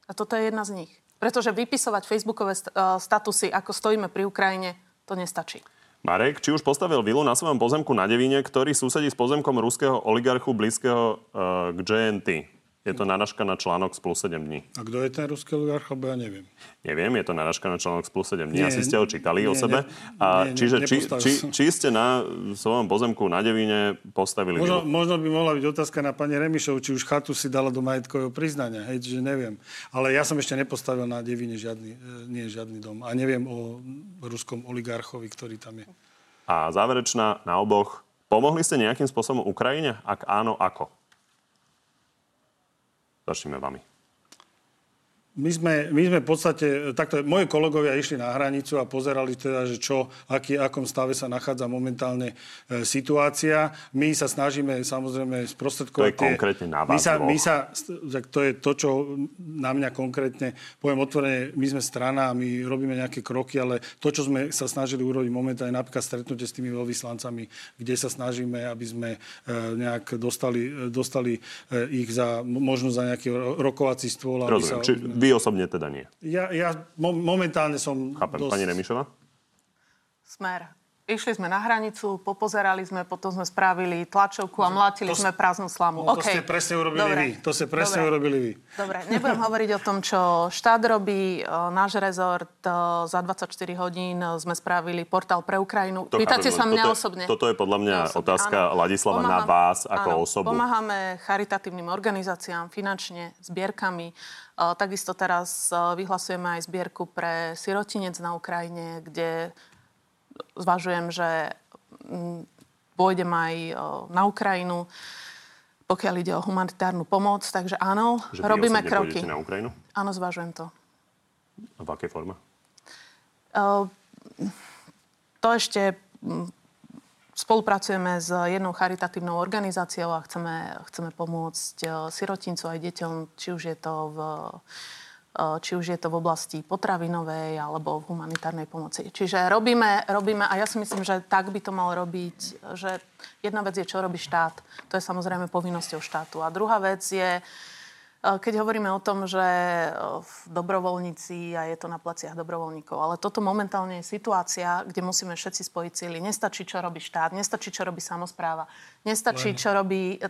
A toto je jedna z nich. Pretože vypisovať facebookové statusy, ako stojíme pri Ukrajine, to nestačí. Marek, či už postavil vilu na svojom pozemku na Devíne, ktorý susedí s pozemkom ruského oligarchu blízkeho uh, k JNT. Je to naražka na článok z plus 7 dní. A kto je ten ruský oligarch, lebo ja neviem. Neviem, je to naražka na článok z plus 7 dní. Nie, Asi ste ho čítali nie, o sebe. Ne, a nie, čiže či, či, či, ste na svojom pozemku na Devíne postavili možno, možno by mohla byť otázka na pani Remišov, či už chatu si dala do majetkového priznania. Hej, čiže neviem. Ale ja som ešte nepostavil na Devíne žiadny, e, nie žiadny dom. A neviem o ruskom oligarchovi, ktorý tam je. A záverečná na oboch. Pomohli ste nejakým spôsobom Ukrajine? Ak áno, ako? Začneme vami. My sme, my sme v podstate, takto, moji kolegovia išli na hranicu a pozerali teda, že čo, aký, akom stave sa nachádza momentálne e, situácia. My sa snažíme samozrejme sprostredkovať... To je konkrétne na vás my sa, my sa, To je to, čo na mňa konkrétne, poviem otvorene, my sme strana, my robíme nejaké kroky, ale to, čo sme sa snažili urobiť momentálne, napríklad stretnutie s tými veľvyslancami, kde sa snažíme, aby sme e, nejak dostali, dostali e, ich za, možno za nejaký rokovací stôl. Aby Rozumiem. sa, Či vy osobne teda nie. Ja, ja momentálne som... Chápem. Dosť... Pani Remišová? Smer. Išli sme na hranicu, popozerali sme, potom sme spravili tlačovku a mlátili to, sme prázdnu slamu. No, okay. To ste presne urobili Dobre. vy. To ste presne Dobre. urobili vy. Dobre, nebudem hovoriť o tom, čo štát robí. Náš rezort za 24 hodín sme spravili portál pre Ukrajinu. To Pýtate sa mňa toto, osobne. Toto je podľa mňa osobne. otázka áno. Ladislava Pomáham, na vás ako áno, osobu. Pomáhame charitatívnym organizáciám finančne, zbierkami. Takisto teraz vyhlasujeme aj zbierku pre sirotinec na Ukrajine, kde zvažujem, že mm, pôjdem aj na Ukrajinu, pokiaľ ide o humanitárnu pomoc. Takže áno, že robíme kroky. na Ukrajinu? Áno, zvažujem to. A v akej forme? to ešte mm, spolupracujeme s jednou charitatívnou organizáciou a chceme, chceme pomôcť sirotincu aj deťom, či už je to v či už je to v oblasti potravinovej alebo v humanitárnej pomoci. Čiže robíme, robíme a ja si myslím, že tak by to mal robiť, že jedna vec je, čo robí štát. To je samozrejme povinnosťou štátu. A druhá vec je, eh, keď hovoríme o tom, že eh, v dobrovoľníci a je to na pleciach dobrovoľníkov. Ale toto momentálne je situácia, kde musíme všetci spojiť síly. Nestačí, čo robí štát, nestačí, čo robí samozpráva, nestačí, čo robí...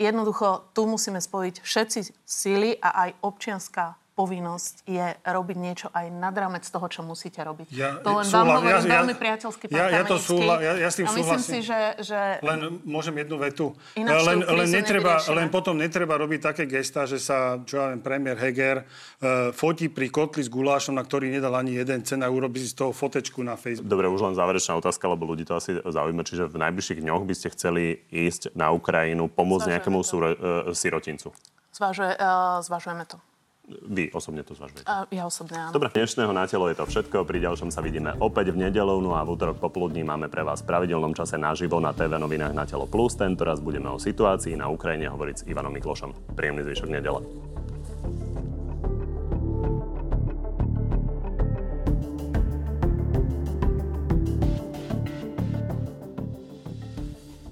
Jednoducho, tu musíme spojiť všetci síly a aj občianská povinnosť je robiť niečo aj nad rámec toho, čo musíte robiť. Ja, to len súhla, vám hovorím ja, veľmi priateľsky, ja, ja, to súhla, ja, ja s tým a myslím si, že, že... Len môžem jednu vetu. Len, len, netreba, len potom netreba robiť také gesta, že sa, čo ja viem, premiér Heger uh, fotí pri kotli s gulášom, na ktorý nedal ani jeden cen a urobí si z toho fotečku na Facebook. Dobre, už len záverečná otázka, lebo ľudí to asi zaujíma. Čiže v najbližších dňoch by ste chceli ísť na Ukrajinu, pomôcť Zvažujeme nejakému súro, uh, sirotincu. Zvažuje, uh, zvažujeme to. Vy osobne to zvažujete? Uh, ja osobne, áno. Dobre, dnešného na telo je to všetko. Pri ďalšom sa vidíme opäť v nedelu, no a v útorok popoludní máme pre vás v pravidelnom čase naživo na TV novinách na Telo Plus. Tento raz budeme o situácii na Ukrajine hovoriť s Ivanom Miklošom. Príjemný zvyšok nedele.